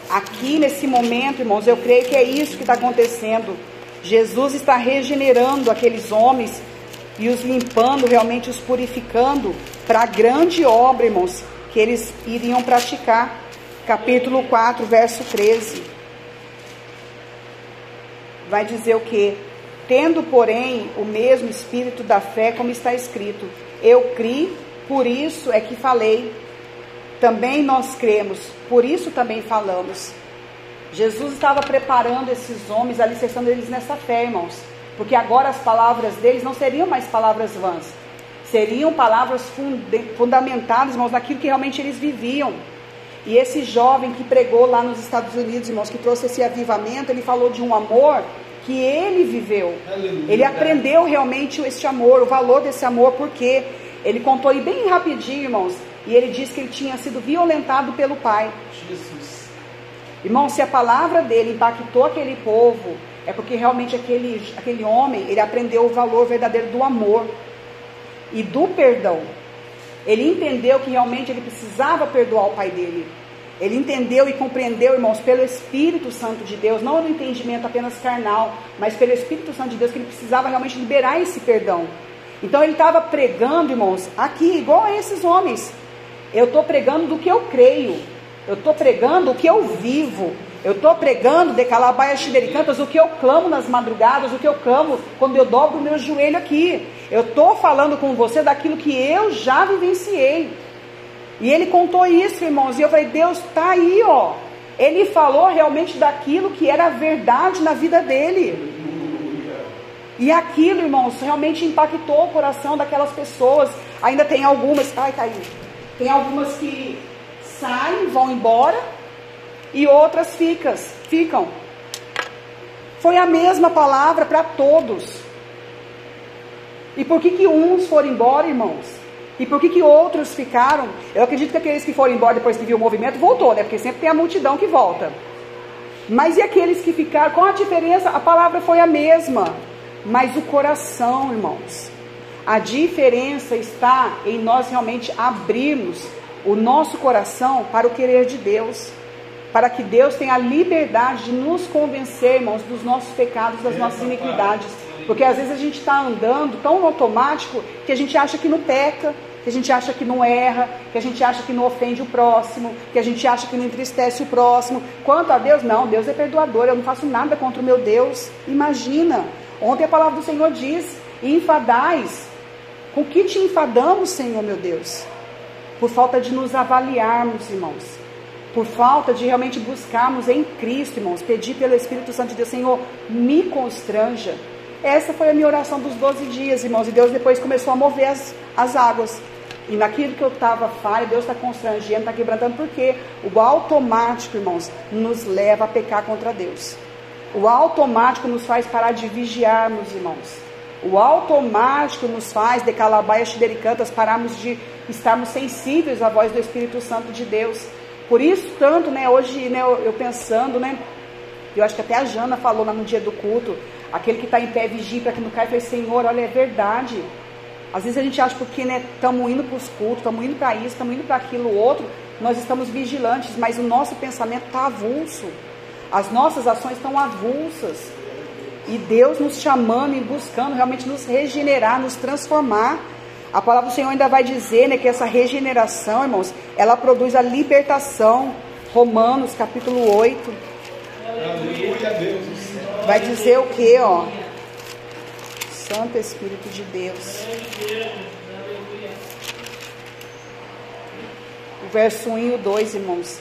Aqui nesse momento, irmãos, eu creio que é isso que está acontecendo. Jesus está regenerando aqueles homens e os limpando, realmente os purificando para a grande obra, irmãos, que eles iriam praticar. Capítulo 4, verso 13. Vai dizer o que? Tendo, porém, o mesmo espírito da fé, como está escrito: Eu criei por isso é que falei. Também nós cremos, por isso também falamos. Jesus estava preparando esses homens, alicerçando eles nessa fé, irmãos. Porque agora as palavras deles não seriam mais palavras vãs, seriam palavras fundamentadas, irmãos, naquilo que realmente eles viviam. E esse jovem que pregou lá nos Estados Unidos, irmãos, que trouxe esse avivamento, ele falou de um amor que ele viveu.
Aleluia.
Ele aprendeu realmente esse amor, o valor desse amor, porque ele contou aí bem rapidinho, irmãos, e ele disse que ele tinha sido violentado pelo pai.
Jesus.
Irmão, se a palavra dele impactou aquele povo, é porque realmente aquele, aquele homem, ele aprendeu o valor verdadeiro do amor e do perdão. Ele entendeu que realmente ele precisava perdoar o pai dele. Ele entendeu e compreendeu, irmãos, pelo Espírito Santo de Deus, não no entendimento apenas carnal, mas pelo Espírito Santo de Deus, que ele precisava realmente liberar esse perdão. Então ele estava pregando, irmãos, aqui, igual a esses homens. Eu estou pregando do que eu creio. Eu estou pregando o que eu vivo. Eu estou pregando de Calabaias Xibericantas o que eu clamo nas madrugadas, o que eu clamo quando eu dobro o meu joelho aqui. Eu estou falando com você daquilo que eu já vivenciei. E ele contou isso, irmãos, e eu falei, Deus está aí, ó. Ele falou realmente daquilo que era verdade na vida dele. E aquilo, irmãos, realmente impactou o coração daquelas pessoas. Ainda tem algumas, ai, caiu. Tem algumas que saem, vão embora, e outras ficas, ficam. Foi a mesma palavra para todos. E por que, que uns foram embora, irmãos? E por que, que outros ficaram? Eu acredito que aqueles que foram embora depois que viu o movimento voltou, né? Porque sempre tem a multidão que volta. Mas e aqueles que ficaram? Qual a diferença? A palavra foi a mesma, mas o coração, irmãos. A diferença está em nós realmente abrirmos o nosso coração para o querer de Deus, para que Deus tenha a liberdade de nos convencer, irmãos, dos nossos pecados, das nossas iniquidades. Porque às vezes a gente está andando tão automático que a gente acha que não peca, que a gente acha que não erra, que a gente acha que não ofende o próximo, que a gente acha que não entristece o próximo. Quanto a Deus, não, Deus é perdoador, eu não faço nada contra o meu Deus. Imagina, ontem a palavra do Senhor diz: enfadais. Com que te enfadamos, Senhor meu Deus? Por falta de nos avaliarmos, irmãos. Por falta de realmente buscarmos em Cristo, irmãos. Pedir pelo Espírito Santo de Deus, Senhor, me constranja. Essa foi a minha oração dos 12 dias, irmãos. E Deus depois começou a mover as, as águas. E naquilo que eu estava falha, Deus está constrangendo, está quebrantando, porque o automático, irmãos, nos leva a pecar contra Deus. O automático nos faz parar de vigiarmos, irmãos. O automático nos faz, de calabaias xidericantas, pararmos de estarmos sensíveis à voz do Espírito Santo de Deus. Por isso, tanto, né, hoje, né, eu, eu pensando, né, eu acho que até a Jana falou lá no dia do culto, aquele que está em pé vigia para que não caia, eu falei, Senhor, olha, é verdade. Às vezes a gente acha porque estamos né, indo para os cultos, estamos indo para isso, estamos indo para aquilo outro, nós estamos vigilantes, mas o nosso pensamento está avulso. As nossas ações estão avulsas. E Deus nos chamando e buscando realmente nos regenerar, nos transformar. A palavra do Senhor ainda vai dizer né, que essa regeneração, irmãos, ela produz a libertação. Romanos capítulo 8.
Aleluia, Deus.
Vai dizer o que, ó? Santo Espírito de Deus. O verso 1 e o 2, irmãos.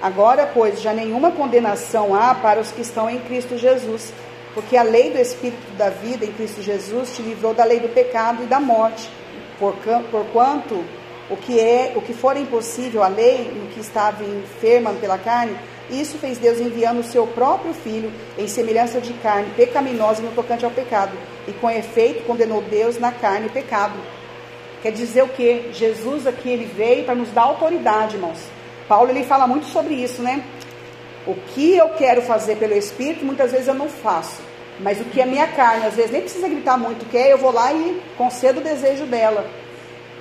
Agora, pois, já nenhuma condenação há para os que estão em Cristo Jesus, porque a lei do Espírito da vida em Cristo Jesus te livrou da lei do pecado e da morte. Porquanto o que é, o que for impossível à lei, no que estava enferma pela carne, isso fez Deus enviando o seu próprio filho em semelhança de carne pecaminosa no tocante ao pecado, e com efeito condenou Deus na carne pecado. Quer dizer o que? Jesus aqui ele veio para nos dar autoridade, irmãos. Paulo ele fala muito sobre isso, né? O que eu quero fazer pelo Espírito, muitas vezes eu não faço. Mas o que é minha carne, às vezes nem precisa gritar muito, quer, eu vou lá e concedo o desejo dela.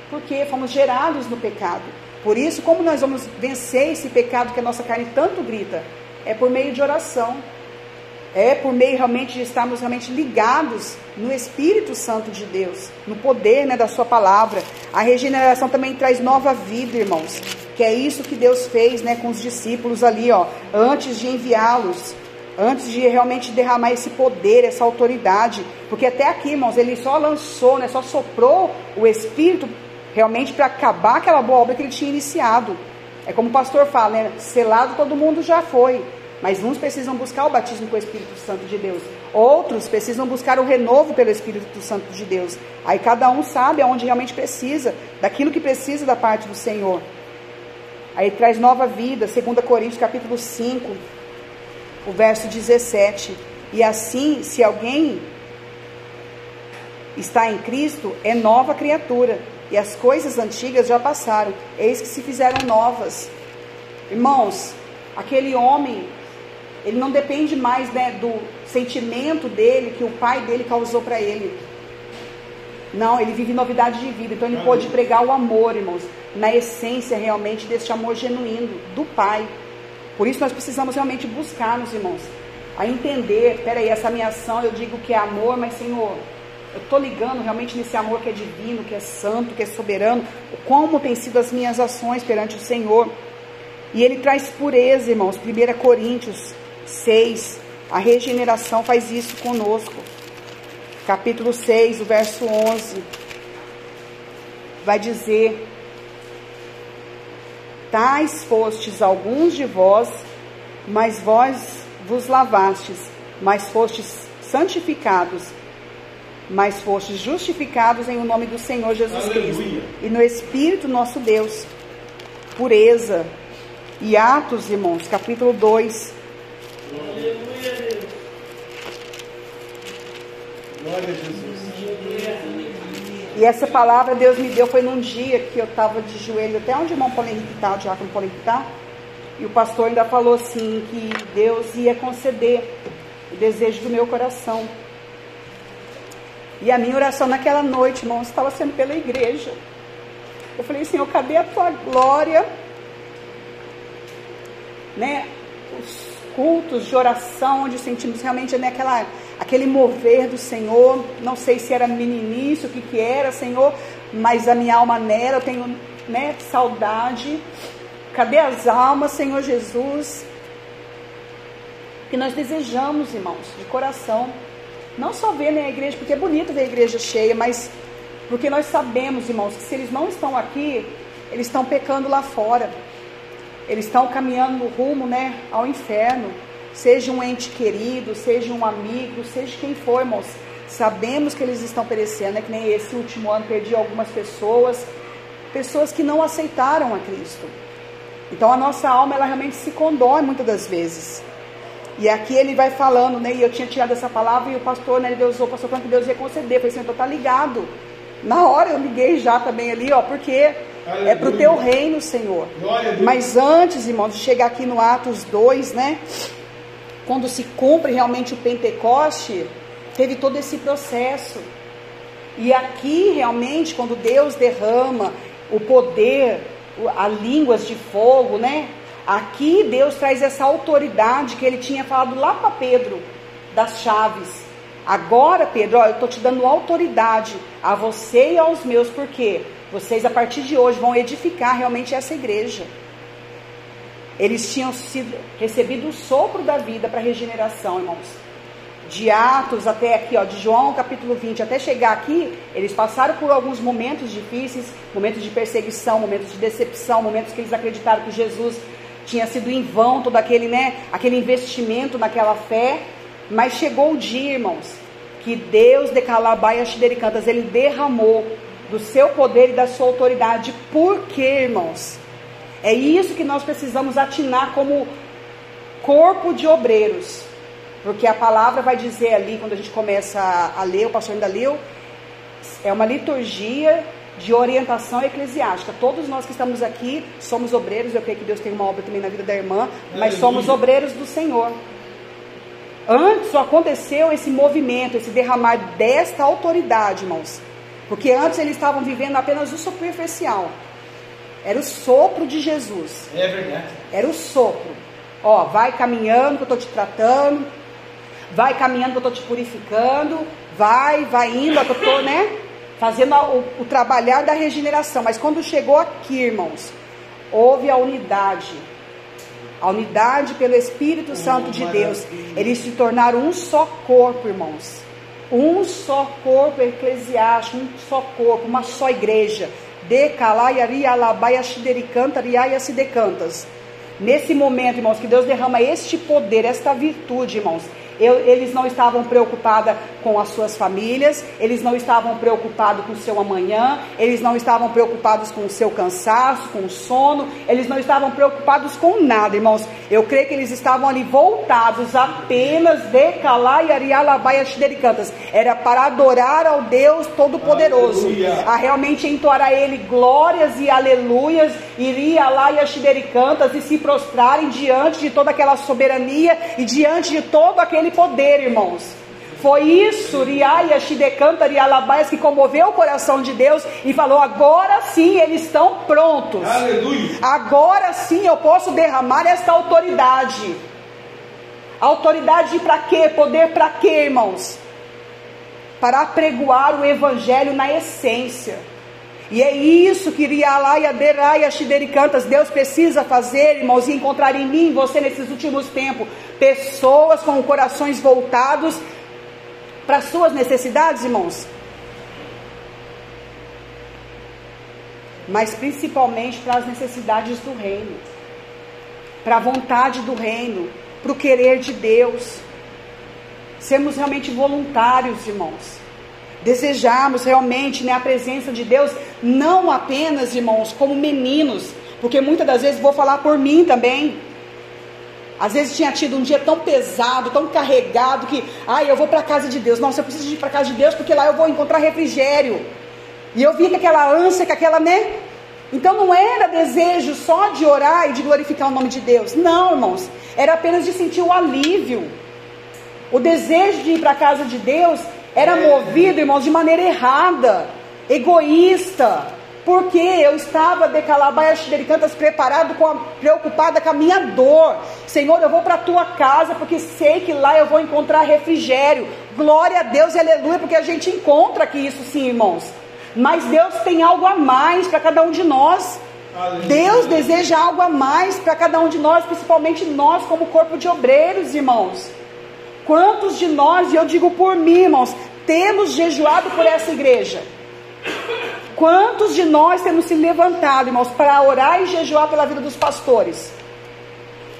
Porque fomos gerados no pecado. Por isso, como nós vamos vencer esse pecado que a nossa carne tanto grita? É por meio de oração. É por meio realmente de estarmos realmente ligados no Espírito Santo de Deus, no poder né, da Sua palavra. A regeneração também traz nova vida, irmãos. Que é isso que Deus fez né, com os discípulos ali, ó, antes de enviá-los antes de realmente derramar esse poder, essa autoridade, porque até aqui, irmãos, ele só lançou, né, só soprou o Espírito realmente para acabar aquela boa obra que ele tinha iniciado. É como o pastor fala, né, selado todo mundo já foi, mas uns precisam buscar o batismo com o Espírito Santo de Deus. Outros precisam buscar o renovo pelo Espírito Santo de Deus. Aí cada um sabe aonde realmente precisa, daquilo que precisa da parte do Senhor. Aí traz nova vida, 2 Coríntios capítulo 5, o verso 17. E assim, se alguém está em Cristo, é nova criatura. E as coisas antigas já passaram, eis que se fizeram novas. Irmãos, aquele homem, ele não depende mais né, do sentimento dele que o pai dele causou para ele. Não, ele vive novidade de vida. Então ele pôde pregar o amor, irmãos, na essência realmente deste amor genuíno do pai. Por isso nós precisamos realmente buscar, meus irmãos, a entender, peraí, essa minha ação eu digo que é amor, mas Senhor, eu estou ligando realmente nesse amor que é divino, que é santo, que é soberano, como tem sido as minhas ações perante o Senhor. E ele traz pureza, irmãos, 1 Coríntios 6, a regeneração faz isso conosco. Capítulo 6, o verso 11, vai dizer: Tais fostes alguns de vós, mas vós vos lavastes, mas fostes santificados, mas fostes justificados em o nome do Senhor Jesus
Aleluia.
Cristo e no Espírito nosso Deus. Pureza. E Atos, irmãos, capítulo 2,
Aleluia, Deus.
Glória a Jesus.
E essa palavra Deus me deu foi num dia que eu estava de joelho, até onde o irmão Paulo Henrique está, o diácono Paulo Henrique está. E o pastor ainda falou assim, que Deus ia conceder o desejo do meu coração. E a minha oração naquela noite, irmãos, estava sendo pela igreja. Eu falei, Senhor, cadê a tua glória? Né? Os cultos de oração, onde sentimos realmente né, aquela, aquele mover do Senhor. Não sei se era meninice, o que, que era, Senhor, mas a minha alma nela, eu tenho né, saudade. Cadê as almas, Senhor Jesus? Que nós desejamos, irmãos, de coração. Não só ver né, a igreja, porque é bonito ver a igreja cheia, mas porque nós sabemos, irmãos, que se eles não estão aqui, eles estão pecando lá fora. Eles estão caminhando no rumo né, ao inferno. Seja um ente querido, seja um amigo, seja quem for, irmãos. Sabemos que eles estão perecendo, é que nem esse último ano perdi algumas pessoas, pessoas que não aceitaram a Cristo. Então a nossa alma ela realmente se condói muitas das vezes. E aqui ele vai falando, né? E eu tinha tirado essa palavra e o pastor, né? Ele usou o pastor falando que Deus ia conceder. Eu falei assim, então tá ligado. Na hora eu liguei já também ali, ó, porque é pro teu reino, Senhor. Mas antes, irmãos, de chegar aqui no Atos 2, né? Quando se cumpre realmente o Pentecoste, teve todo esse processo. E aqui realmente, quando Deus derrama o poder, a línguas de fogo, né? Aqui Deus traz essa autoridade que ele tinha falado lá para Pedro, das chaves. Agora, Pedro, ó, eu estou te dando autoridade a você e aos meus, porque vocês a partir de hoje vão edificar realmente essa igreja. Eles tinham sido recebido o sopro da vida para regeneração, irmãos. De Atos até aqui, ó, de João capítulo 20, até chegar aqui, eles passaram por alguns momentos difíceis, momentos de perseguição, momentos de decepção, momentos que eles acreditaram que Jesus tinha sido em vão todo aquele, né, aquele investimento naquela fé, mas chegou o dia, irmãos, que Deus de Calabaia Xidericantas, ele derramou do seu poder e da sua autoridade. Por quê, irmãos? É isso que nós precisamos atinar como corpo de obreiros. Porque a palavra vai dizer ali, quando a gente começa a, a ler, o pastor ainda leu, é uma liturgia de orientação eclesiástica. Todos nós que estamos aqui somos obreiros, eu creio que Deus tem uma obra também na vida da irmã, mas
Aleluia.
somos obreiros do Senhor. Antes só aconteceu esse movimento, esse derramar desta autoridade, irmãos. Porque antes eles estavam vivendo apenas o superficial. Era o sopro de Jesus.
É verdade.
Era o sopro. Ó, vai caminhando que eu estou te tratando. Vai caminhando que eu estou te purificando. Vai, vai indo que eu estou, né? Fazendo o, o trabalhar da regeneração. Mas quando chegou aqui, irmãos, houve a unidade. A unidade pelo Espírito Santo de Deus. Eles se tornaram um só corpo, irmãos. Um só corpo eclesiástico, um só corpo, uma só igreja. De calaiaria alabaia xidericantas, riaia sidecantas. Nesse momento, irmãos, que Deus derrama este poder, esta virtude, irmãos, Eu, eles não estavam preocupados com as suas famílias, eles não estavam preocupados com o seu amanhã, eles não estavam preocupados com o seu cansaço, com o sono, eles não estavam preocupados com nada, irmãos. Eu creio que eles estavam ali voltados apenas de calar e arialabai cantas. Era para adorar ao Deus Todo-Poderoso, a realmente entoar a Ele glórias e aleluias, iria lá e cantas e se prostrarem diante de toda aquela soberania e diante de todo aquele poder, irmãos. Foi isso, Riaia Shidecanta Rialabaias, que comoveu o coração de Deus e falou: agora sim eles estão prontos.
Aleluia.
Agora sim eu posso derramar esta autoridade. Autoridade para quê? Poder para quê, irmãos? Para apregoar o evangelho na essência. E é isso que Rialaia Deraia Shidericantas Deus precisa fazer, irmãos, e encontrar em mim, você nesses últimos tempos, pessoas com corações voltados para suas necessidades, irmãos. Mas principalmente para as necessidades do reino, para a vontade do reino, para o querer de Deus. Sermos realmente voluntários, irmãos desejarmos realmente né, a presença de Deus, não apenas, irmãos, como meninos, porque muitas das vezes vou falar por mim também. Às vezes tinha tido um dia tão pesado, tão carregado, que, ai, eu vou para a casa de Deus. Nossa, eu preciso ir para a casa de Deus porque lá eu vou encontrar refrigério. E eu vi que aquela ânsia, que aquela, né? Então não era desejo só de orar e de glorificar o nome de Deus. Não, irmãos. Era apenas de sentir o alívio. O desejo de ir para a casa de Deus era movido, irmãos, de maneira errada, egoísta, porque eu estava de cantas preparado, com a, preocupada com a minha dor. Senhor, eu vou para a tua casa porque sei que lá eu vou encontrar refrigério. Glória a Deus e aleluia, porque a gente encontra aqui isso sim, irmãos. Mas Deus tem algo a mais para cada um de nós. Aleluia. Deus deseja algo a mais para cada um de nós, principalmente nós como corpo de obreiros, irmãos. Quantos de nós, e eu digo por mim, irmãos, temos jejuado por essa igreja? Quantos de nós temos se levantado, irmãos, para orar e jejuar pela vida dos pastores?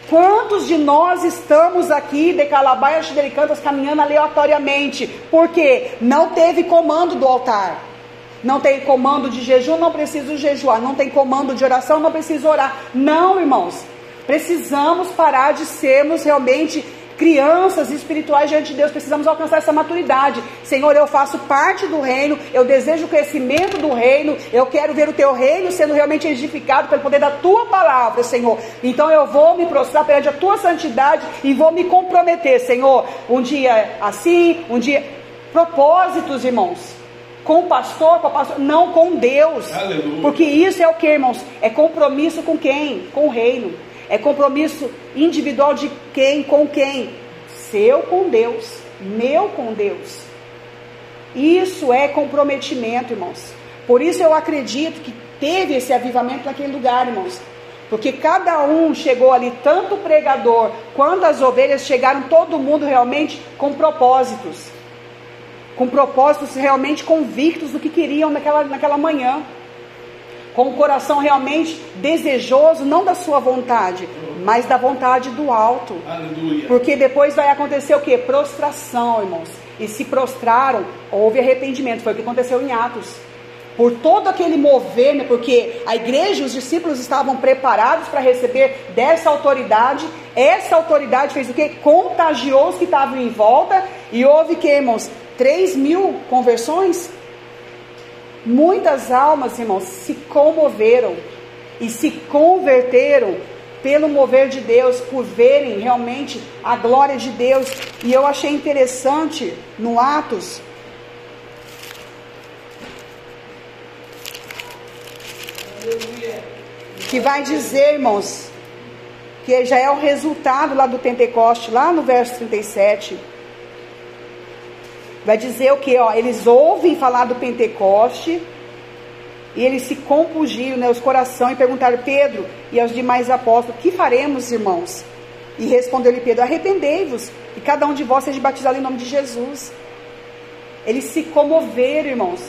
Quantos de nós estamos aqui de Calabaias de Cantas caminhando aleatoriamente? Porque não teve comando do altar. Não tem comando de jejum, não preciso jejuar. Não tem comando de oração, não preciso orar. Não, irmãos. Precisamos parar de sermos realmente crianças espirituais diante de Deus, precisamos alcançar essa maturidade. Senhor, eu faço parte do reino, eu desejo o crescimento do reino, eu quero ver o teu reino sendo realmente edificado pelo poder da tua palavra, Senhor. Então eu vou me prostrar perante a tua santidade e vou me comprometer, Senhor. Um dia assim, um dia. Propósitos, irmãos com o pastor, com o pastor, não com Deus. Aleluia. Porque isso é o que, irmãos? É compromisso com quem? Com o reino. É compromisso individual de quem com quem? Seu com Deus, meu com Deus. Isso é comprometimento, irmãos. Por isso eu acredito que teve esse avivamento naquele lugar, irmãos. Porque cada um chegou ali, tanto o pregador quanto as ovelhas chegaram, todo mundo realmente com propósitos. Com propósitos realmente convictos do que queriam naquela, naquela manhã com o coração realmente desejoso, não da sua vontade, mas da vontade do alto. Aleluia. Porque depois vai acontecer o que? Prostração, irmãos. E se prostraram, houve arrependimento. Foi o que aconteceu em Atos. Por todo aquele mover, né, porque a igreja, os discípulos estavam preparados para receber dessa autoridade. Essa autoridade fez o que? Contagiou os que estavam em volta. E houve que, irmãos? 3 mil conversões? Muitas almas, irmãos, se comoveram e se converteram pelo mover de Deus, por verem realmente a glória de Deus. E eu achei interessante no Atos. Que vai dizer, irmãos, que já é o resultado lá do Pentecoste, lá no verso 37 Vai dizer o que? Ó, eles ouvem falar do Pentecoste e eles se compungiram, né, os corações, e perguntaram Pedro e aos demais apóstolos: Que faremos, irmãos? E respondeu-lhe Pedro: Arrependei-vos e cada um de vós seja batizado em nome de Jesus. Eles se comoveram, irmãos,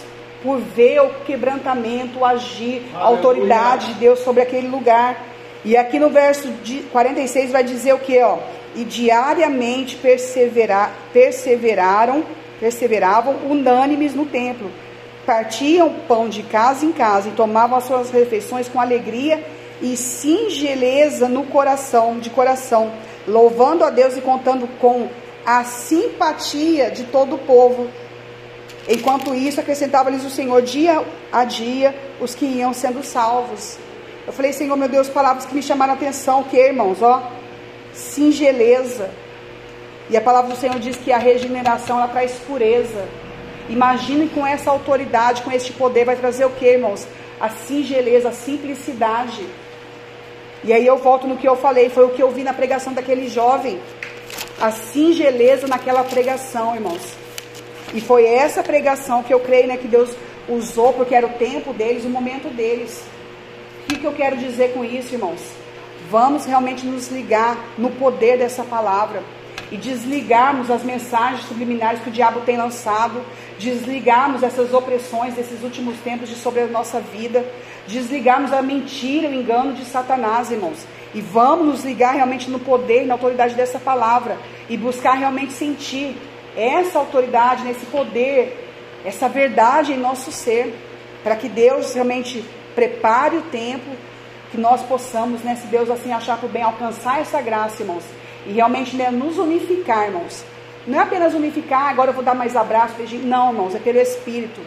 por ver o quebrantamento, o agir, Aleluia. a autoridade de Deus sobre aquele lugar. E aqui no verso 46 vai dizer o que? Ó, e diariamente persevera, perseveraram, perseveravam unânimes no templo. Partiam pão de casa em casa e tomavam as suas refeições com alegria e singeleza no coração, de coração, louvando a Deus e contando com a simpatia de todo o povo. Enquanto isso, acrescentava-lhes o Senhor dia a dia os que iam sendo salvos. Eu falei, Senhor, meu Deus, palavras que me chamaram a atenção, que irmãos, ó, singeleza. E a palavra do Senhor diz que a regeneração ela traz pureza. Imagine com essa autoridade, com este poder, vai trazer o que, irmãos? A singeleza, a simplicidade. E aí eu volto no que eu falei, foi o que eu vi na pregação daquele jovem. A singeleza naquela pregação, irmãos. E foi essa pregação que eu creio né, que Deus usou, porque era o tempo deles, o momento deles. O que, que eu quero dizer com isso, irmãos? Vamos realmente nos ligar no poder dessa palavra e desligarmos as mensagens subliminares que o diabo tem lançado, desligarmos essas opressões desses últimos tempos de sobre a nossa vida, desligarmos a mentira, o engano de Satanás, irmãos. E vamos nos ligar realmente no poder e na autoridade dessa palavra e buscar realmente sentir essa autoridade, nesse poder, essa verdade em nosso ser, para que Deus realmente prepare o tempo que nós possamos, né, se Deus assim achar por bem, alcançar essa graça, irmãos, e realmente né, nos unificar, irmãos. Não é apenas unificar, agora eu vou dar mais abraço, beijinho. Não, irmãos, é pelo Espírito.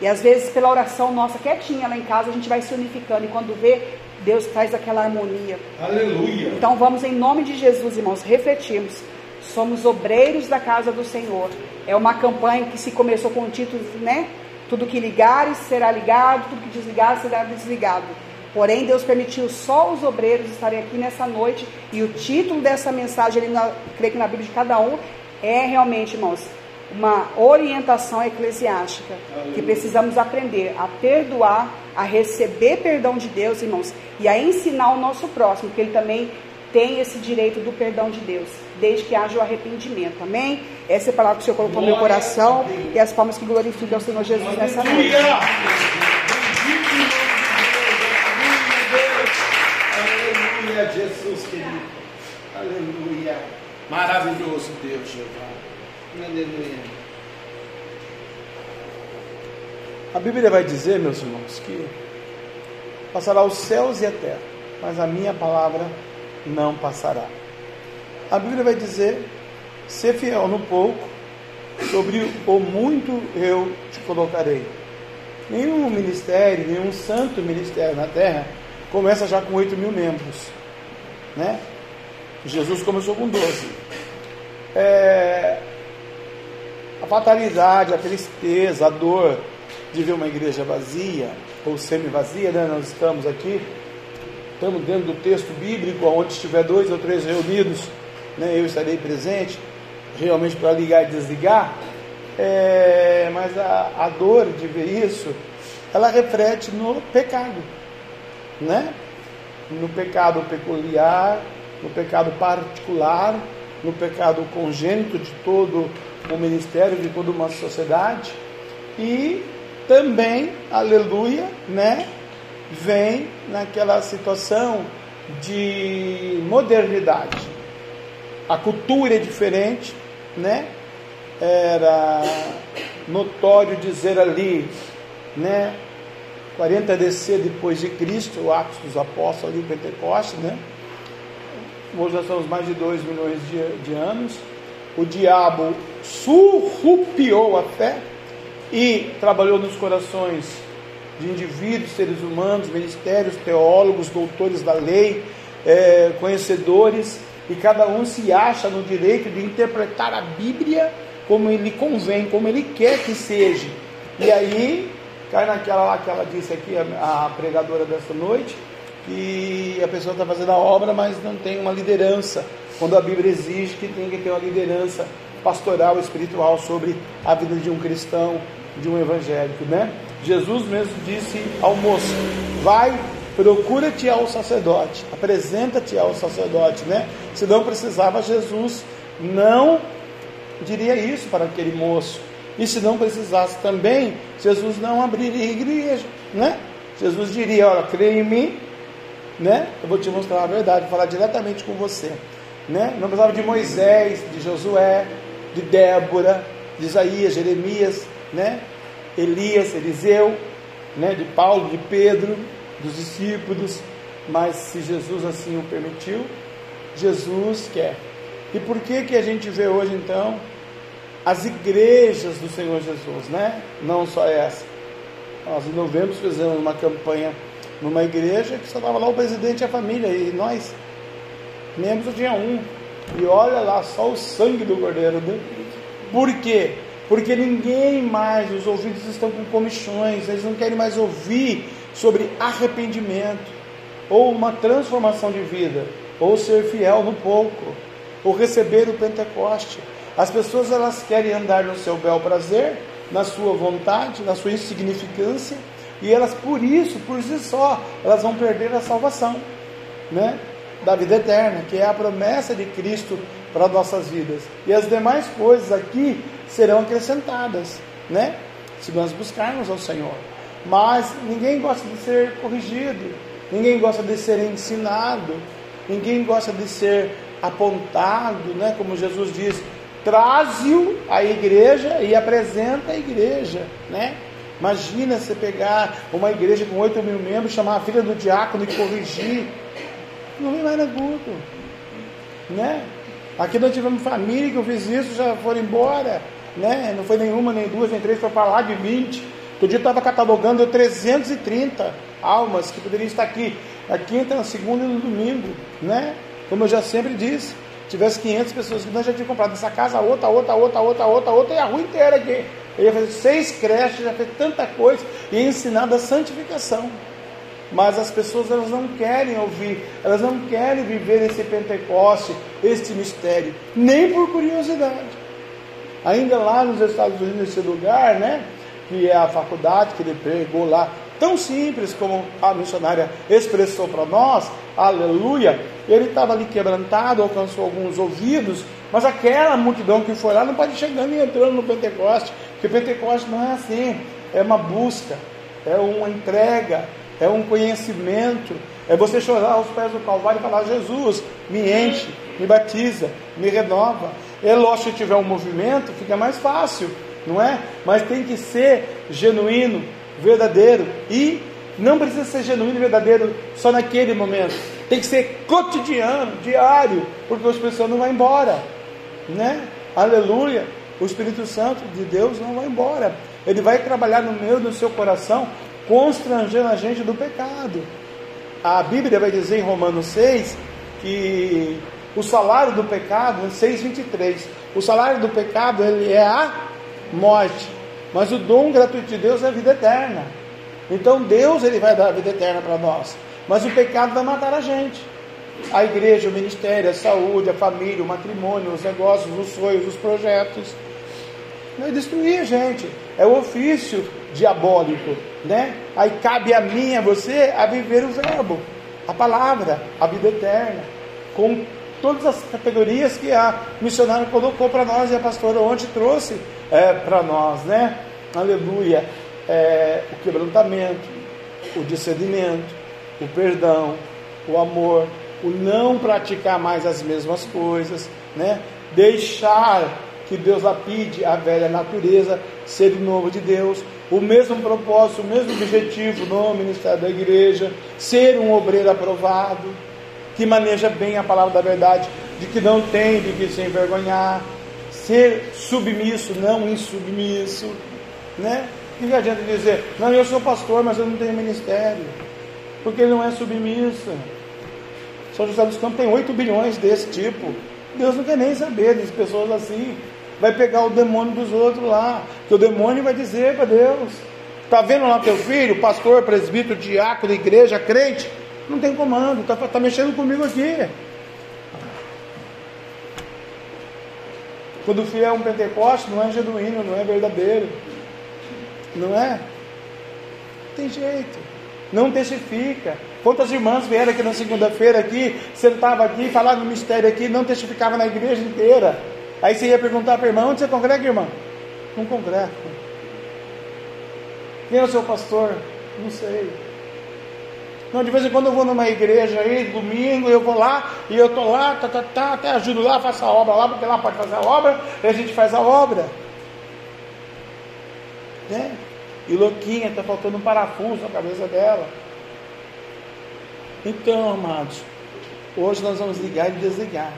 E às vezes, pela oração nossa quietinha lá em casa, a gente vai se unificando. E quando vê, Deus traz aquela harmonia.
Aleluia.
Então vamos, em nome de Jesus, irmãos, refletirmos. Somos obreiros da casa do Senhor. É uma campanha que se começou com o título, né? Tudo que ligares será ligado, tudo que desligares será desligado. Porém, Deus permitiu só os obreiros estarem aqui nessa noite. E o título dessa mensagem, na, creio que na Bíblia de cada um, é realmente, irmãos, uma orientação eclesiástica. Que precisamos aprender a perdoar, a receber perdão de Deus, irmãos, e a ensinar o nosso próximo, que ele também tem esse direito do perdão de Deus, desde que haja o arrependimento. Amém? Essa é a palavra que o Senhor colocou no meu coração e as palmas que glorificam o Senhor Jesus nessa noite.
Jesus querido. Aleluia.
Maravilhoso Deus, Jeová.
Aleluia.
A Bíblia vai dizer, meus irmãos, que passará os céus e a terra, mas a minha palavra não passará. A Bíblia vai dizer: ser fiel no pouco, sobre o muito eu te colocarei. Nenhum ministério, nenhum santo ministério na terra começa já com 8 mil membros. Né? Jesus começou com 12. É, a fatalidade, a tristeza, a dor de ver uma igreja vazia ou semi-vazia, né? nós estamos aqui, estamos dentro do texto bíblico, onde estiver dois ou três reunidos, né? eu estarei presente, realmente para ligar e desligar. É, mas a, a dor de ver isso, ela reflete no pecado, né? No pecado peculiar, no pecado particular, no pecado congênito de todo o ministério, de toda uma sociedade, e também, aleluia, né? Vem naquela situação de modernidade. A cultura é diferente, né? Era notório dizer ali, né? 40 DC depois de Cristo, o Atos dos Apóstolos ali, Pentecoste, né? Hoje nós somos mais de 2 milhões de, de anos. O diabo surrupiou a fé e trabalhou nos corações de indivíduos, seres humanos, ministérios, teólogos, doutores da lei, é, conhecedores, e cada um se acha no direito de interpretar a Bíblia como ele convém, como ele quer que seja. E aí cai naquela lá que ela disse aqui, a, a pregadora desta noite, que a pessoa está fazendo a obra, mas não tem uma liderança. Quando a Bíblia exige que tem que ter uma liderança pastoral, espiritual sobre a vida de um cristão, de um evangélico, né? Jesus mesmo disse ao moço: vai, procura-te ao sacerdote, apresenta-te ao sacerdote, né? Se não precisava, Jesus não diria isso para aquele moço. E se não precisasse também, Jesus não abriria igreja, né? Jesus diria: olha, creia em mim, né? Eu vou te mostrar a verdade, falar diretamente com você. né? não precisava de Moisés, de Josué, de Débora, de Isaías, Jeremias, né? Elias, Eliseu, né? de Paulo, de Pedro, dos discípulos, mas se Jesus assim o permitiu, Jesus quer. E por que que a gente vê hoje então as igrejas do Senhor Jesus, né? Não só essa. Nós em novembro fizemos uma campanha numa igreja que só estava lá o presidente e a família, e nós, membros, tinha um. E olha lá, só o sangue do cordeiro. Né? Por quê? Porque ninguém mais, os ouvidos estão com comichões, eles não querem mais ouvir sobre arrependimento, ou uma transformação de vida, ou ser fiel no pouco, ou receber o Pentecoste. As pessoas elas querem andar no seu bel prazer, na sua vontade, na sua insignificância, e elas por isso, por si só, elas vão perder a salvação, né? Da vida eterna, que é a promessa de Cristo para nossas vidas. E as demais coisas aqui serão acrescentadas, né? Se nós buscarmos ao Senhor. Mas ninguém gosta de ser corrigido, ninguém gosta de ser ensinado, ninguém gosta de ser apontado, né? Como Jesus diz, traze-o à igreja e apresenta a igreja, né? Imagina você pegar uma igreja com 8 mil membros, chamar a filha do diácono e corrigir. Não vem mais na culto. Né? Aqui nós tivemos família que eu fiz isso, já foram embora. Né? Não foi nenhuma, nem duas, nem três, foi para lá de 20. Outro dia estava catalogando 330 almas que poderiam estar aqui, na quinta, na segunda e no domingo. Né? Como eu já sempre disse, tivesse 500 pessoas que nós já tínhamos comprado essa casa, outra, outra, outra, outra, outra, outra, e a rua inteira aqui. Ele ia fazer seis creches, já fez tanta coisa e ensinado a santificação. Mas as pessoas elas não querem ouvir, elas não querem viver esse Pentecoste, este mistério, nem por curiosidade. Ainda lá nos Estados Unidos, nesse lugar, né? Que é a faculdade que ele pregou lá, tão simples como a missionária expressou para nós, aleluia. Ele estava ali quebrantado, alcançou alguns ouvidos, mas aquela multidão que foi lá não pode chegar nem entrando no Pentecoste, porque Pentecoste não é assim, é uma busca, é uma entrega, é um conhecimento, é você chorar aos pés do Calvário e falar: Jesus, me enche, me batiza, me renova. É lógico que tiver um movimento, fica mais fácil, não é? Mas tem que ser genuíno, verdadeiro e não precisa ser genuíno e verdadeiro só naquele momento. Tem que ser cotidiano, diário, porque as pessoas não vão embora, né? Aleluia. O Espírito Santo de Deus não vai embora. Ele vai trabalhar no meio do seu coração, constrangendo a gente do pecado. A Bíblia vai dizer em Romanos 6 que o salário do pecado, 6,23, o salário do pecado ele é a morte, mas o dom gratuito de Deus é a vida eterna. Então Deus ele vai dar a vida eterna para nós, mas o pecado vai matar a gente. A igreja, o ministério, a saúde, a família, o matrimônio, os negócios, os sonhos, os projetos. Vai destruir a gente. É o ofício diabólico, né? Aí cabe a mim, a você, a viver o verbo, a palavra, a vida eterna, com todas as categorias que a missionária colocou para nós e a pastora ontem trouxe é, para nós, né? Aleluia. É, o quebrantamento, o discernimento, o perdão, o amor, o não praticar mais as mesmas coisas, né? Deixar que Deus lapide a velha natureza, ser o novo de Deus, o mesmo propósito, o mesmo objetivo no ministério da igreja, ser um obreiro aprovado, que maneja bem a palavra da verdade, de que não tem de que se envergonhar, ser submisso, não insubmisso, né? O que adianta dizer, não, eu sou pastor, mas eu não tenho ministério, porque ele não é submisso. São José dos Campos tem 8 bilhões desse tipo. Deus não quer nem saber de pessoas assim. Vai pegar o demônio dos outros lá. Que o demônio vai dizer para Deus: Está vendo lá teu filho, pastor, presbítero, diácono, igreja, crente? Não tem comando, está tá mexendo comigo aqui. Quando o filho é um Pentecoste, não é genuíno, não é verdadeiro. Não é? Tem jeito. Não testifica. Quantas irmãs vieram aqui na segunda-feira aqui, sentava aqui, falava no mistério aqui, não testificava na igreja inteira. Aí você ia perguntar para a irmã, onde você congrega, irmã? Não congrega. Quem é o seu pastor? Não sei. Não, de vez em quando eu vou numa igreja aí, domingo, eu vou lá, e eu tô lá, tá, tá, tá, até ajudo lá, faço a obra lá, porque lá pode fazer a obra, e a gente faz a obra. Né? E louquinha, está faltando um parafuso na cabeça dela. Então, amados, hoje nós vamos ligar e desligar.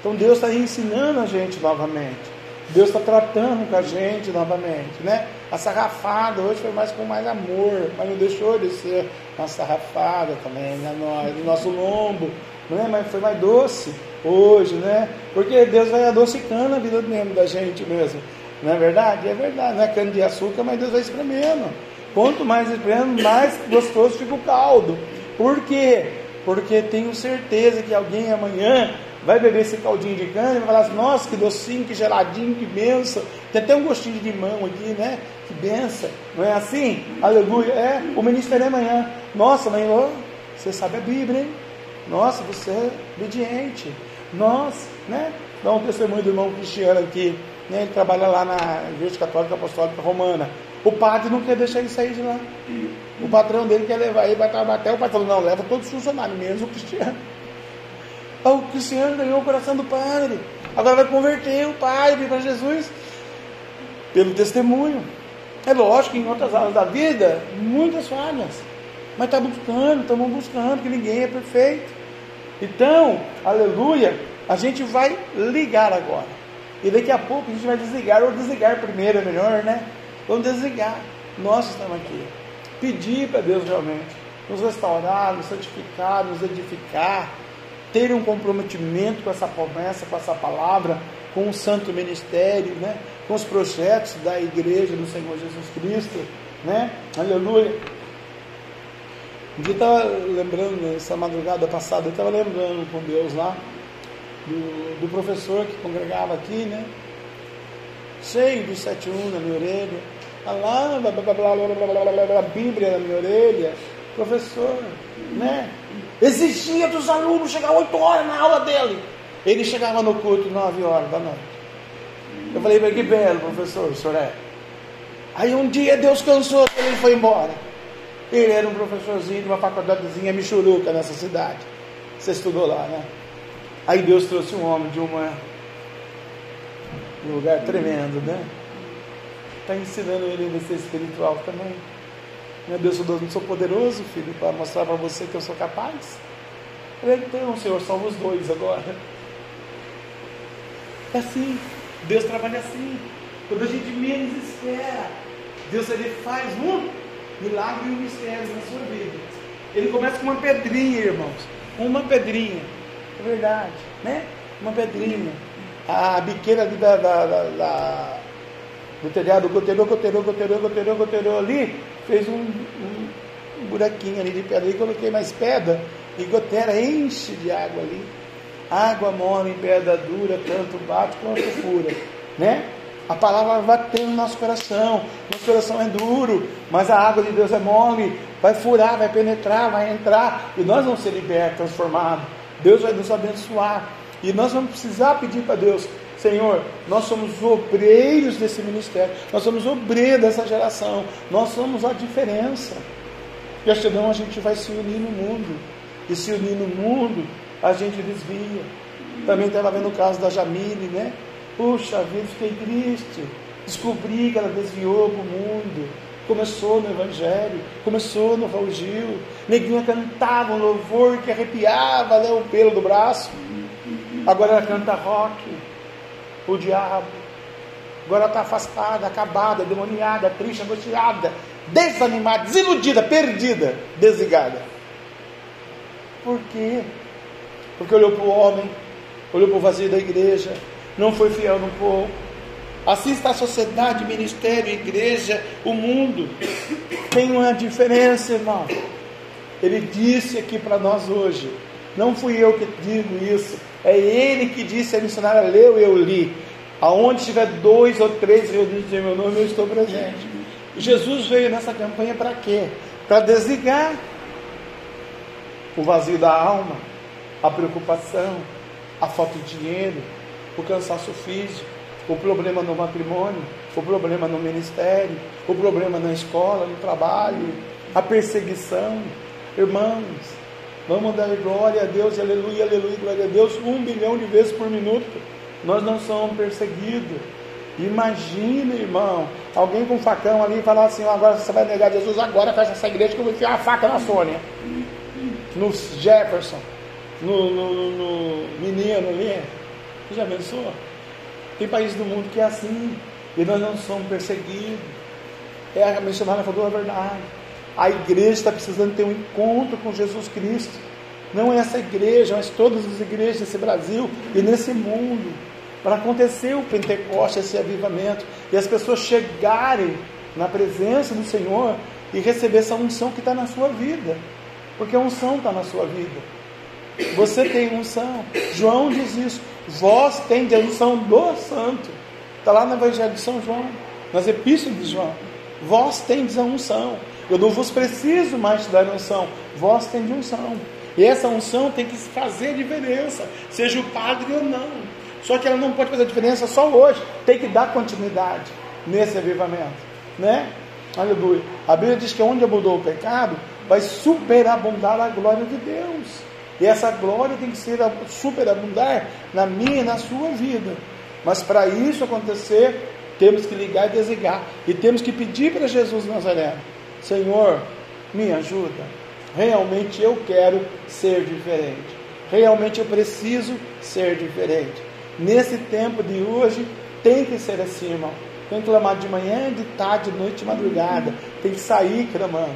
Então Deus está ensinando a gente novamente. Deus está tratando com a gente novamente, né? A sarrafada hoje foi mais com mais amor, mas não deixou de ser uma sarrafada também, né? no, no nosso lombo, né? Mas foi mais doce hoje, né? Porque Deus vai adocicando a vida mesmo da gente mesmo. Não é verdade? É verdade, não é cana de açúcar, mas Deus vai espremendo. Quanto mais espremendo, mais gostoso fica o caldo. Por quê? Porque tenho certeza que alguém amanhã vai beber esse caldinho de cana e vai falar assim, nossa, que docinho, que geladinho, que benção. Tem até um gostinho de limão aqui, né? Que benção. Não é assim? Aleluia. É, o ministério é amanhã. Nossa, mãe, oh, você sabe a Bíblia, hein? Nossa, você é obediente. Nossa, né? Dá um testemunho do irmão Cristiano aqui. Né? Ele trabalha lá na Igreja Católica Apostólica Romana. O padre não quer deixar ele sair de lá. O patrão dele quer levar ele, vai trabalhar até o pai falou, não, leva todos os funcionários, menos o Cristiano. O Cristiano ganhou o coração do padre. Agora vai converter o padre para Jesus pelo testemunho. É lógico que em outras áreas da vida, muitas falhas. Mas está buscando, estamos buscando, que ninguém é perfeito. Então, aleluia, a gente vai ligar agora. E daqui a pouco a gente vai desligar, ou desligar primeiro é melhor, né? Vamos desligar. Nós estamos aqui. Pedir para Deus realmente nos restaurar, nos santificar, nos edificar, ter um comprometimento com essa promessa, com essa palavra, com o santo ministério, né? com os projetos da igreja do Senhor Jesus Cristo. Né? Aleluia. Um dia eu estava lembrando, essa madrugada passada, eu estava lembrando com Deus lá, do, do, professor que congregava aqui, né? Cheio do 71 na minha orelha, tá lá, blá, blá, blá, blá, blá, blá, blá, blá, Bíblia na minha orelha, professor, né? Exigia dos alunos chegar 8 horas na aula dele. Ele chegava no culto 9 horas da noite. Eu falei que belo, professor, o senhor é. Aí um dia Deus cansou dele e foi embora. Ele era um professorzinho de uma faculdadezinha michuruca nessa cidade. Você estudou lá, né? Aí Deus trouxe um homem de uma, um lugar tremendo, né? Está ensinando ele a ser espiritual também. Meu Deus, eu não sou poderoso, filho, para mostrar para você que eu sou capaz. Ele então, Senhor, somos dois agora. É assim, Deus trabalha assim. Quando a gente menos espera, Deus ele faz um milagre e um mistério na sua vida. Ele começa com uma pedrinha, irmãos. Uma pedrinha. É verdade, né? Uma pedrinha. A biqueira ali da, da, da, da do telhado, goteirou, goteirou, goteirou, goteirou, goteirou ali, fez um, um, um buraquinho ali de pedra, e coloquei mais pedra, e goteira enche de água ali. Água morre em pedra dura, tanto bate quanto fura, né? A palavra vai ter no nosso coração. Nosso coração é duro, mas a água de Deus é mole, vai furar, vai penetrar, vai entrar, e nós vamos ser libertos, transformados. Deus vai nos abençoar. E nós vamos precisar pedir para Deus, Senhor, nós somos obreiros desse ministério, nós somos obreiros dessa geração, nós somos a diferença. Gratidão, a gente vai se unir no mundo, e se unir no mundo, a gente desvia. Também estava vendo o caso da Jamile, né? Puxa vida, fiquei triste. Descobri que ela desviou para o mundo. Começou no Evangelho, começou no Raul Gil. Neguinha cantava um louvor que arrepiava né, o pelo do braço. Agora ela canta rock, o diabo. Agora ela está afastada, acabada, demoniada, triste, angustiada, desanimada, desiludida, perdida, desligada. Por quê? Porque olhou para o homem, olhou para o vazio da igreja, não foi fiel no pouco. Assim está a sociedade, ministério, igreja, o mundo. Tem uma diferença, irmão. Ele disse aqui para nós hoje. Não fui eu que digo isso. É ele que disse a missionária leu, eu li. Aonde tiver dois ou três reunidos em meu nome, eu estou presente. Jesus veio nessa campanha para quê? Para desligar o vazio da alma, a preocupação, a falta de dinheiro, o cansaço físico, o problema no matrimônio, o problema no ministério, o problema na escola, no trabalho, a perseguição, Irmãos, vamos dar glória a Deus, aleluia, aleluia, glória a Deus, um bilhão de vezes por minuto. Nós não somos perseguidos. Imagina, irmão, alguém com um facão ali falar assim: agora você vai negar Jesus, agora fecha essa igreja que eu vou enfiar a faca na Sônia, no Jefferson, no, no, no menino ali. Você já pensou? Tem países do mundo que é assim, e nós não somos perseguidos. É a missionária falou a verdade. A igreja está precisando ter um encontro com Jesus Cristo. Não é essa igreja, mas todas as igrejas desse Brasil e nesse mundo para acontecer o Pentecoste, esse avivamento, e as pessoas chegarem na presença do Senhor e receber essa unção que está na sua vida, porque a unção está na sua vida. Você tem unção. João diz isso. Vós tendes a unção do Santo. Está lá no Evangelho de São João, nas epístolas de João. Vós tendes a unção. Eu não vos preciso mais te dar unção. Vós tendes unção. E essa unção tem que fazer diferença, seja o padre ou não. Só que ela não pode fazer diferença só hoje. Tem que dar continuidade nesse avivamento. Né? Aleluia. A Bíblia diz que onde abundou o pecado, vai superabundar a glória de Deus. E essa glória tem que ser superabundar na minha e na sua vida. Mas para isso acontecer, temos que ligar e desligar. E temos que pedir para Jesus Nazareno: Senhor, me ajuda. Realmente eu quero ser diferente. Realmente eu preciso ser diferente. Nesse tempo de hoje, tem que ser assim, irmão. Tem que clamar de manhã, de tarde, de noite, de madrugada. Tem que sair clamando,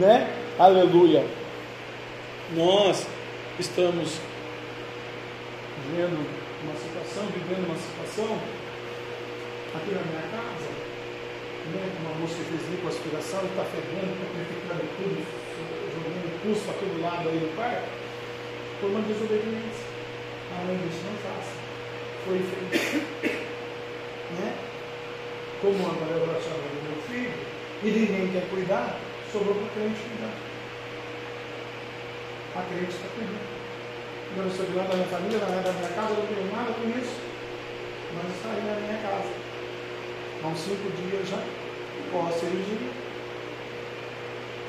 né? Aleluia. Nós estamos vendo uma situação, vivendo uma situação aqui na minha casa, Uma moça que fez lipoaspiração, está fedendo, está purificando tudo, jogando pulso para todo lado aí no quarto, por uma desobediência. A mãe disse, não faça foi feito. Né? Como agora eu achava do meu filho, e ninguém quer cuidar, sobrou para a crente cuidar. A crente está cuidando. Eu não sou de lá da minha família, não é da minha casa, eu não tenho nada com isso. Mas está aí na minha casa. Há uns cinco dias já, a cirurgia.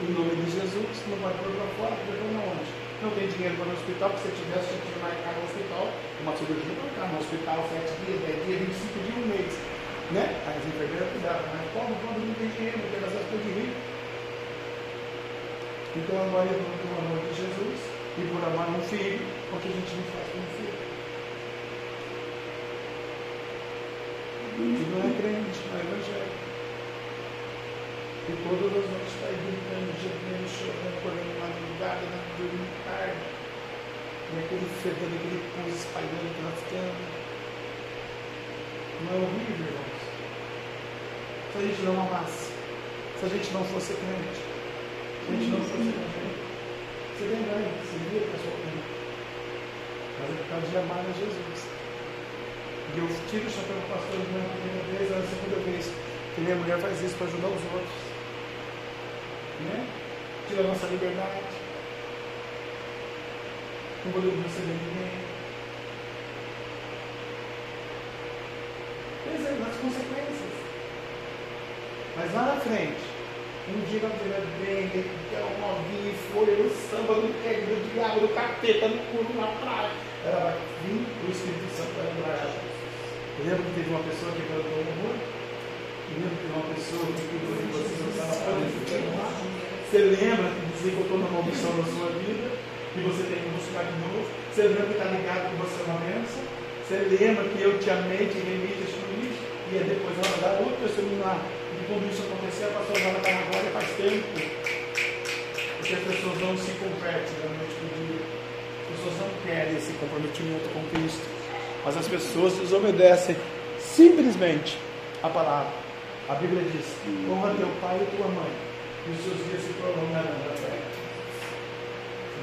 Em nome de Jesus, não vai pôr para fora, porque não onde? Não tem dinheiro para no hospital, porque se tivesse, tinha que marcar no hospital uma cirurgia para ficar no hospital 7 dias, 10 dias, 25 dias, um mês. Né? Aí as enfermeiras cuidavam, mas pobre quando não tem dinheiro, tem essas coisas de rico. Então agora eu vou o amor de Jesus e por amar um filho, o que a gente não faz com um filho. E não é crente, não é evangélico. E todas as noites está gritando, gemendo, chorando, acordando madrugada, dormindo tarde. E aquele fedendo, aquele pus espalhando pelas camas. Não é horrível, irmãos? Se a gente não amasse, se a gente não fosse crente, se a gente não fosse lembra aí, você via para a sua crente. Mas é por causa de amar a Jesus. E eu tiro o chapéu do pastor de a primeira vez, a segunda vez que minha mulher faz isso para ajudar os outros né? tira a nossa liberdade. Não podemos receber ninguém. Pensando nas consequências. Mas lá na frente, um dia ela estiver bem, é uma novinha, folha no samba, no quer do diabo, no capeta, no curso, na praia. Ela vai vir o Espírito Santo para lembrar ela. Eu lembro que teve uma pessoa que plantou um muro lembro que uma pessoa que cuidou de você não estava lá. Você lembra que eu estou na maldição da sua vida e você tem que buscar de novo. Você lembra que está ligado que você é uma bênção. Você lembra que eu te amei, te remi, te excluí. E aí depois ela vai dar outro testemunho. E quando isso acontecer, a pastora está na glória faz tempo. Porque as pessoas não se convertem para o dia. As pessoas não querem esse comprometimento com Cristo. Mas as pessoas desobedecem simplesmente a palavra. A Bíblia diz: honra teu pai e tua mãe, e os seus dias se prolongarão da terra.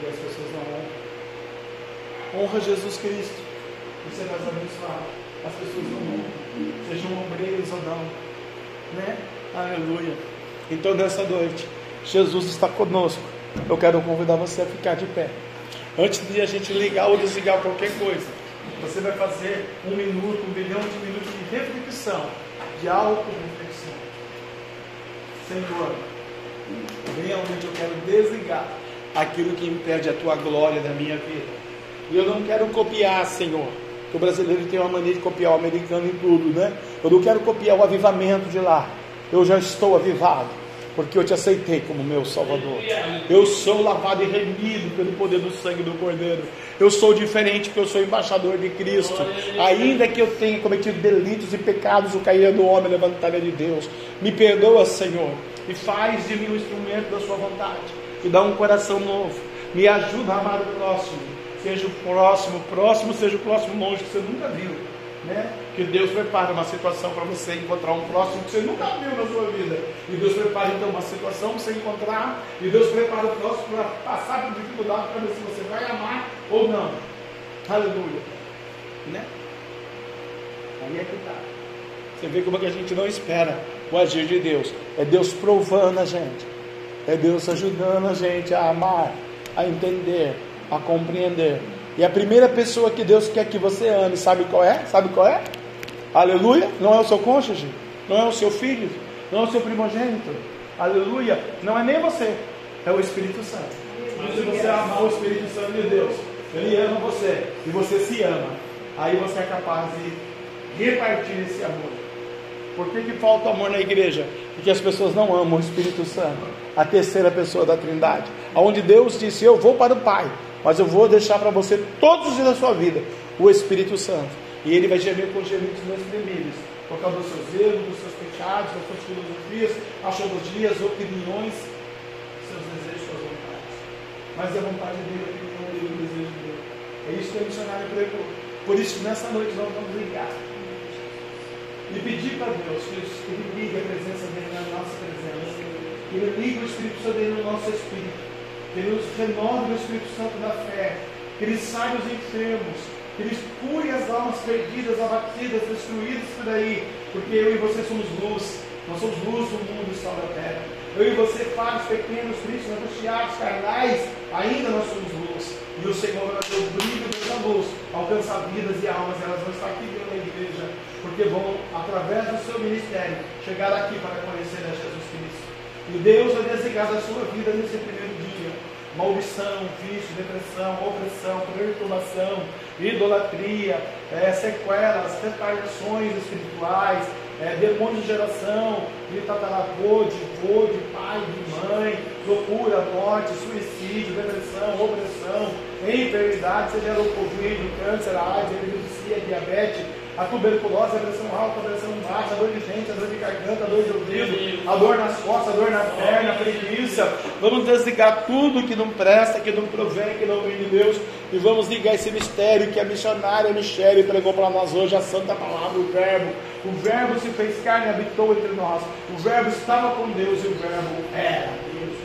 E as pessoas não honram. Honra Jesus Cristo, e serás abençoado. As pessoas não honram, sejam obreiros ou não. Né? Aleluia. Então, nessa noite, Jesus está conosco. Eu quero convidar você a ficar de pé. Antes de a gente ligar ou desligar qualquer coisa, você vai fazer um minuto, um bilhão de minutos de reflexão, de auto-reflexão Senhor, realmente eu quero desligar aquilo que impede a tua glória da minha vida. E eu não quero copiar, Senhor. Que o brasileiro tem uma mania de copiar o americano em tudo, né? Eu não quero copiar o avivamento de lá. Eu já estou avivado, porque eu te aceitei como meu Salvador. Eu sou lavado e remido pelo poder do sangue do Cordeiro. Eu sou diferente, porque eu sou embaixador de Cristo. Ainda que eu tenha cometido delitos e pecados, o cair do homem, levantaria de Deus. Me perdoa, Senhor, e faz de mim um instrumento da Sua vontade. Me dá um coração novo. Me ajuda a amar o próximo seja o próximo, próximo seja o próximo longe que você nunca viu. Né? Que Deus prepara uma situação para você encontrar um próximo que você nunca viu na sua vida. E Deus prepara então uma situação para você encontrar. E Deus prepara o próximo para passar por dificuldade para ver se você vai amar ou não. Aleluia. Né? Aí é que está. Você vê como é que a gente não espera o agir de Deus. É Deus provando a gente. É Deus ajudando a gente a amar, a entender, a compreender. E a primeira pessoa que Deus quer que você ame, sabe qual é? Sabe qual é? Aleluia. Não é o seu cônjuge, não é o seu filho, não é o seu primogênito. Aleluia. Não é nem você, é o Espírito Santo. Mas se você amar o Espírito Santo de Deus, ele ama você e você se ama, aí você é capaz de repartir esse amor. Por que, que falta amor na igreja? Porque as pessoas não amam o Espírito Santo, a terceira pessoa da Trindade. Onde Deus disse: Eu vou para o Pai, mas eu vou deixar para você todos os dias da sua vida o Espírito Santo. E ele vai gemer com gemidos inexprimíveis, por causa dos seus erros, dos seus pecados, das suas filosofias, astrologias, opiniões, seus desejos, suas vontades. Mas a vontade dele, a opinião dele, o desejo dele. É isso que o missionário pregou. Por isso, nessa noite, nós vamos ligar. E pedir para Deus que Ele ligue a presença dele na nossa presença. Que Ele ligue o Espírito Santo dele no nosso espírito que Ele nos renove no Espírito Santo da fé, que Ele sai os enfermos, que Ele cure as almas perdidas, abatidas, destruídas por aí, porque eu e você somos luz, nós somos luz do mundo e sal da terra. Eu e você, faros pequenos, tristes, angustiados, carnais, ainda nós somos luz. E o Senhor vai ter o brilho dessa luz, alcançar vidas e almas, elas vão estar aqui dentro da igreja, porque vão, através do seu ministério, chegar aqui para conhecer a Jesus Cristo. E Deus vai desejar da sua vida nesse primeiro maldição, vício, depressão, opressão, perturbação, idolatria, é, sequelas, retaliações espirituais, é, demônios de geração, de tataravô, de vô, de pai, de mãe, loucura, morte, suicídio, depressão, opressão, enfermidade, seja o Covid, câncer, AIDS, epilepsia, diabetes, a tuberculose, a pressão alta, a pressão baixa, a dor de dente, a dor de garganta, a dor de ouvido, a dor nas costas, a dor na perna, a preguiça. Vamos desligar tudo que não presta, que não provém, que não vem de Deus. E vamos ligar esse mistério que a missionária Michele pregou para nós hoje, a santa palavra, o verbo. O verbo se fez carne e habitou entre nós. O verbo estava com Deus e o verbo era Deus.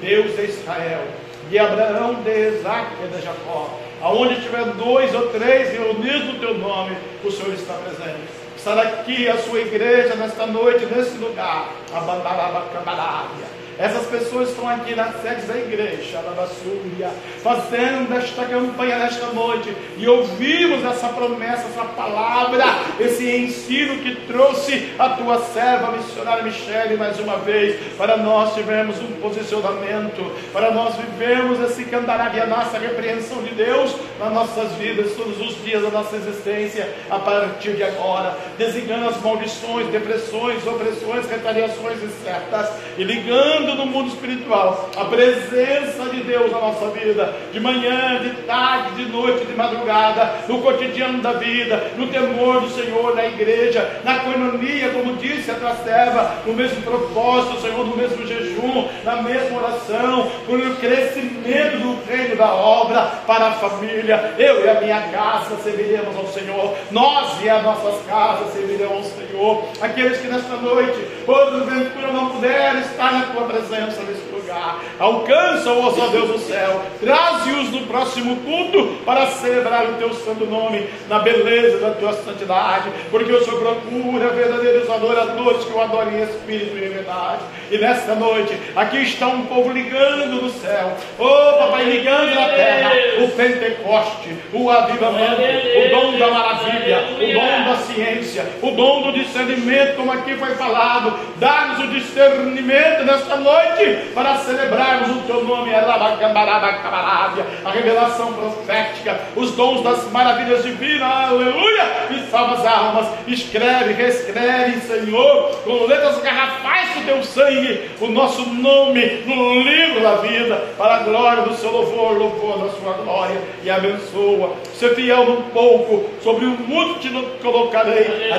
Deus de Israel, de Abraão, de Isaac e de Jacó. Aonde tiver dois ou três reunidos no teu nome, o Senhor está presente. Estará aqui a sua igreja nesta noite, nesse lugar. Abandarabacambarábia. Essas pessoas estão aqui na sede da igreja, Alabassúria, fazendo esta campanha nesta noite e ouvimos essa promessa, essa palavra, esse ensino que trouxe a tua serva, a missionária Michele, mais uma vez, para nós tivermos um posicionamento, para nós vivermos esse candarabia, a nossa repreensão de Deus nas nossas vidas, todos os dias da nossa existência, a partir de agora, designando as maldições, depressões, opressões, retaliações incertas e ligando no mundo espiritual a presença de Deus na nossa vida, de manhã, de tarde, de noite, de madrugada, no cotidiano da vida, no temor do Senhor, na igreja, na coinonia, como disse a tua serva, no mesmo propósito, Senhor, no mesmo jejum, na mesma oração, por crescimento do reino da obra para a família. Eu e a minha casa serviremos ao Senhor, nós e as nossas casas serviremos ao Senhor. Aqueles que nesta noite, porventura não puderam estar na tua presença, presença nesse lugar. Alcança-os, ó Deus do céu. Traze-os no próximo culto para celebrar o teu santo nome na beleza da tua santidade. Porque o Senhor procura verdadeiros adoradores que o adorem em espírito e em verdade. E nesta noite, aqui está um povo ligando no céu. Oh, papai, ligando na terra. O Pentecoste, o avivamento, o dom da maravilha, o dom da ciência, o dom do discernimento, como aqui foi falado. Dá-nos o discernimento nesta noite para celebrarmos o teu nome, a revelação profética, os dons das maravilhas divinas, aleluia, e salva as almas. Escreve, reescreve, Senhor, com letras garrafais do teu sangue, o nosso nome no livro da vida, para a glória do seu louvor, louvor da sua glória, e abençoa. Ser fiel no pouco, sobre o muito te colocarei.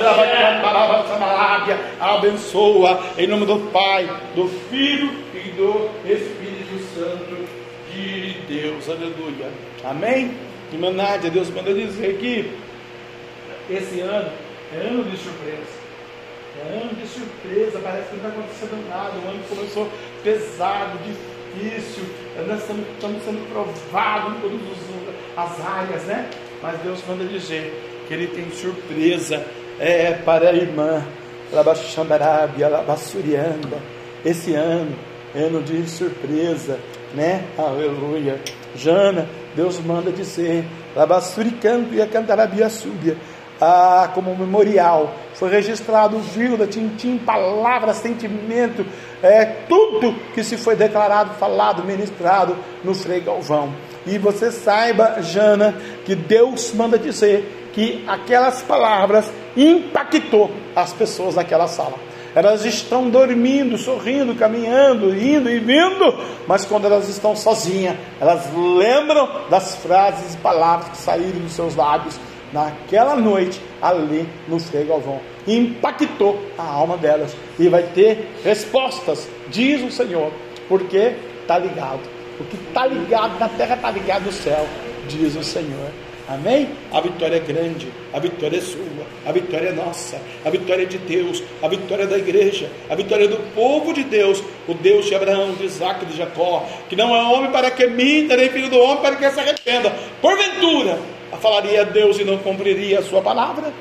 Abençoa, em nome do Pai, do Filho e do Espírito Santo de Deus. Aleluia. Amém? Irmã Nádia, Deus manda dizer que esse ano é ano de surpresa. É ano de surpresa, parece que não está acontecendo nada. O ano começou pesado, difícil. Nós estamos, estamos sendo provados em todas as áreas, né? Mas Deus manda dizer que Ele tem surpresa é, para a irmã. Esse ano, ano de surpresa, né? Aleluia. Jana, Deus manda dizer, Labassuricanto e a Cantarabia Súbia ah, como memorial. Foi registrado vírgula, tintim, palavra, sentimento, é, tudo que se foi declarado, falado, ministrado no Frei Galvão. E você saiba, Jana, que Deus manda dizer que aquelas palavras impactou as pessoas naquela sala. Elas estão dormindo, sorrindo, caminhando, indo e vindo, mas quando elas estão sozinhas, elas lembram das frases e palavras que saíram dos seus lábios naquela noite ali no Frei Galvão. Impactou a alma delas. E vai ter respostas, diz o Senhor, porque está ligado. O que está ligado na terra está ligado no céu, diz o Senhor. Amém? A vitória é grande, a vitória é sua, a vitória é nossa, a vitória é de Deus, a vitória é da igreja, a vitória é do povo de Deus, o Deus de Abraão, de Isaac de Jacó, que não é homem para que minta, nem filho do homem para que se arrependa. Porventura, falaria a Deus e não cumpriria a sua palavra?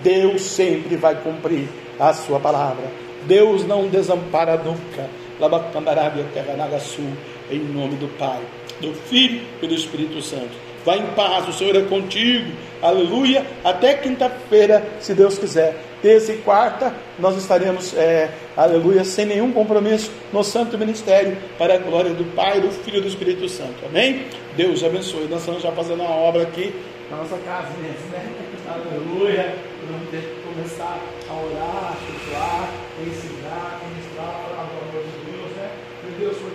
Deus sempre vai cumprir a sua palavra. Deus não desampara nunca. Labacandarábia, terra Nagaçu, em nome do Pai, do Filho e do Espírito Santo. Vá em paz, o Senhor é contigo. Aleluia. Até quinta-feira, se Deus quiser. Terça e quarta, nós estaremos, é, aleluia, sem nenhum compromisso no Santo Ministério, para a glória do Pai, do Filho e do Espírito Santo. Amém? Deus abençoe. Nós estamos já fazendo uma obra aqui na nossa casa mesmo, né? Aleluia. Vamos ter que começar a orar, a chutar, ensinar,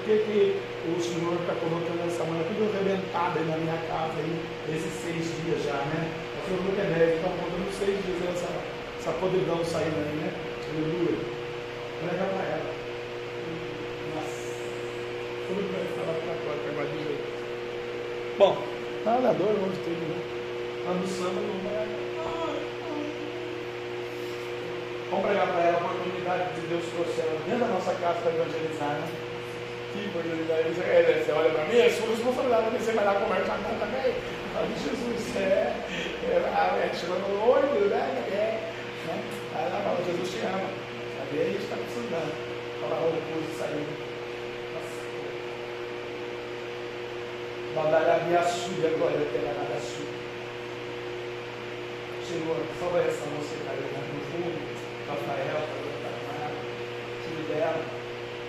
que, que o Senhor está colocando essa manhã tudo arrebentado aí na minha casa aí, esses seis dias já, né? O Senhor não é médico, está contando seis dias essa, essa podridão saindo aí, né? Aleluia. Prega para ela. Nossa. Tudo bem, falar para a para Bom, nadador, onde teve, né? Lá no samba não vai. Vamos pregar para ela a oportunidade de Deus trouxe ela dentro da nossa casa para evangelizar, né? Que oportunidade. É, você olha para mim, é sua responsabilidade, você vai lá conversar com ela também. Fala, Jesus, é, é, é, chegou no olho, né? É, né? Aí ela fala, Jesus te ama. Sabe? Aí a gente está precisando. Fala, olha, coisa saindo. Badarabiaçu, agora terá nada sul. Senhor, salva essa moça que está no fundo, Rafael, filho dela,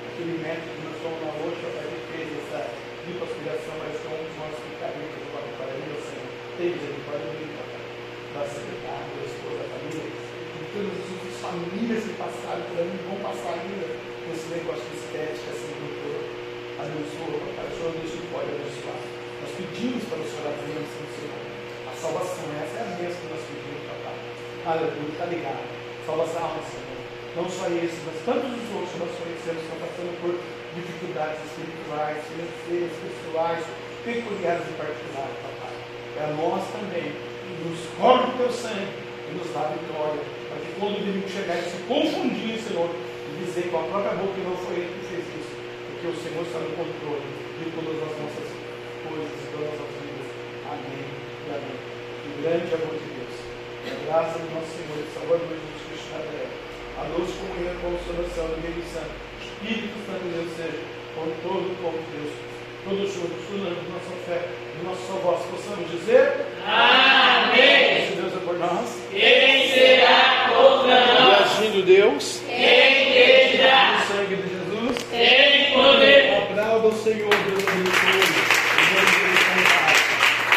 aquele médico que nós fomos na hoje, pai, que fez essa lipoaspiração, mas com dos nossos picaretas do Banco Paraíba, tem misericórdia de papai, da secretária, da esposa, da família, de todas as outras famílias que passaram por aí, vão passar ainda com esse negócio de estética, assim, doutor. Abençoa, papai, o Senhor que pode abençoar. Nós pedimos para o Senhor a bênção, Senhor. A salvação, essa é a bênção que nós pedimos, papai. Aleluia, está ligado. Salva as almas, Senhor. Não só esse, mas tantos os outros que nós conhecemos estão passando por dificuldades espirituais, financeiras, pessoais, peculiares e particulares, papai. É a nós também. Nos cobre o teu sangue e nos dá vitória. Para que quando o inimigo chegar e se confundir, Senhor, e dizer com a própria boca que não foi ele que fez isso, porque o Senhor está no controle de todas as nossas coisas e todas as nossas vidas. Amém e amém. Que grande amor de Deus. graça do nosso Senhor e Salvador Jesus Cristo terra, a doce comunhão e consolação do Espírito Santo, Espírito Santo de Deus seja com todo o povo de Deus, todos juntos, unânimes, nossa fé, no nosso só voz, possamos dizer:
Amém.
Se Deus é por nós,
Quem será contra
e
nós?
agindo Deus,
Quem impedirá?
o sangue de Jesus,
Tem poder.
aplauda o Senhor, Deus abençoe.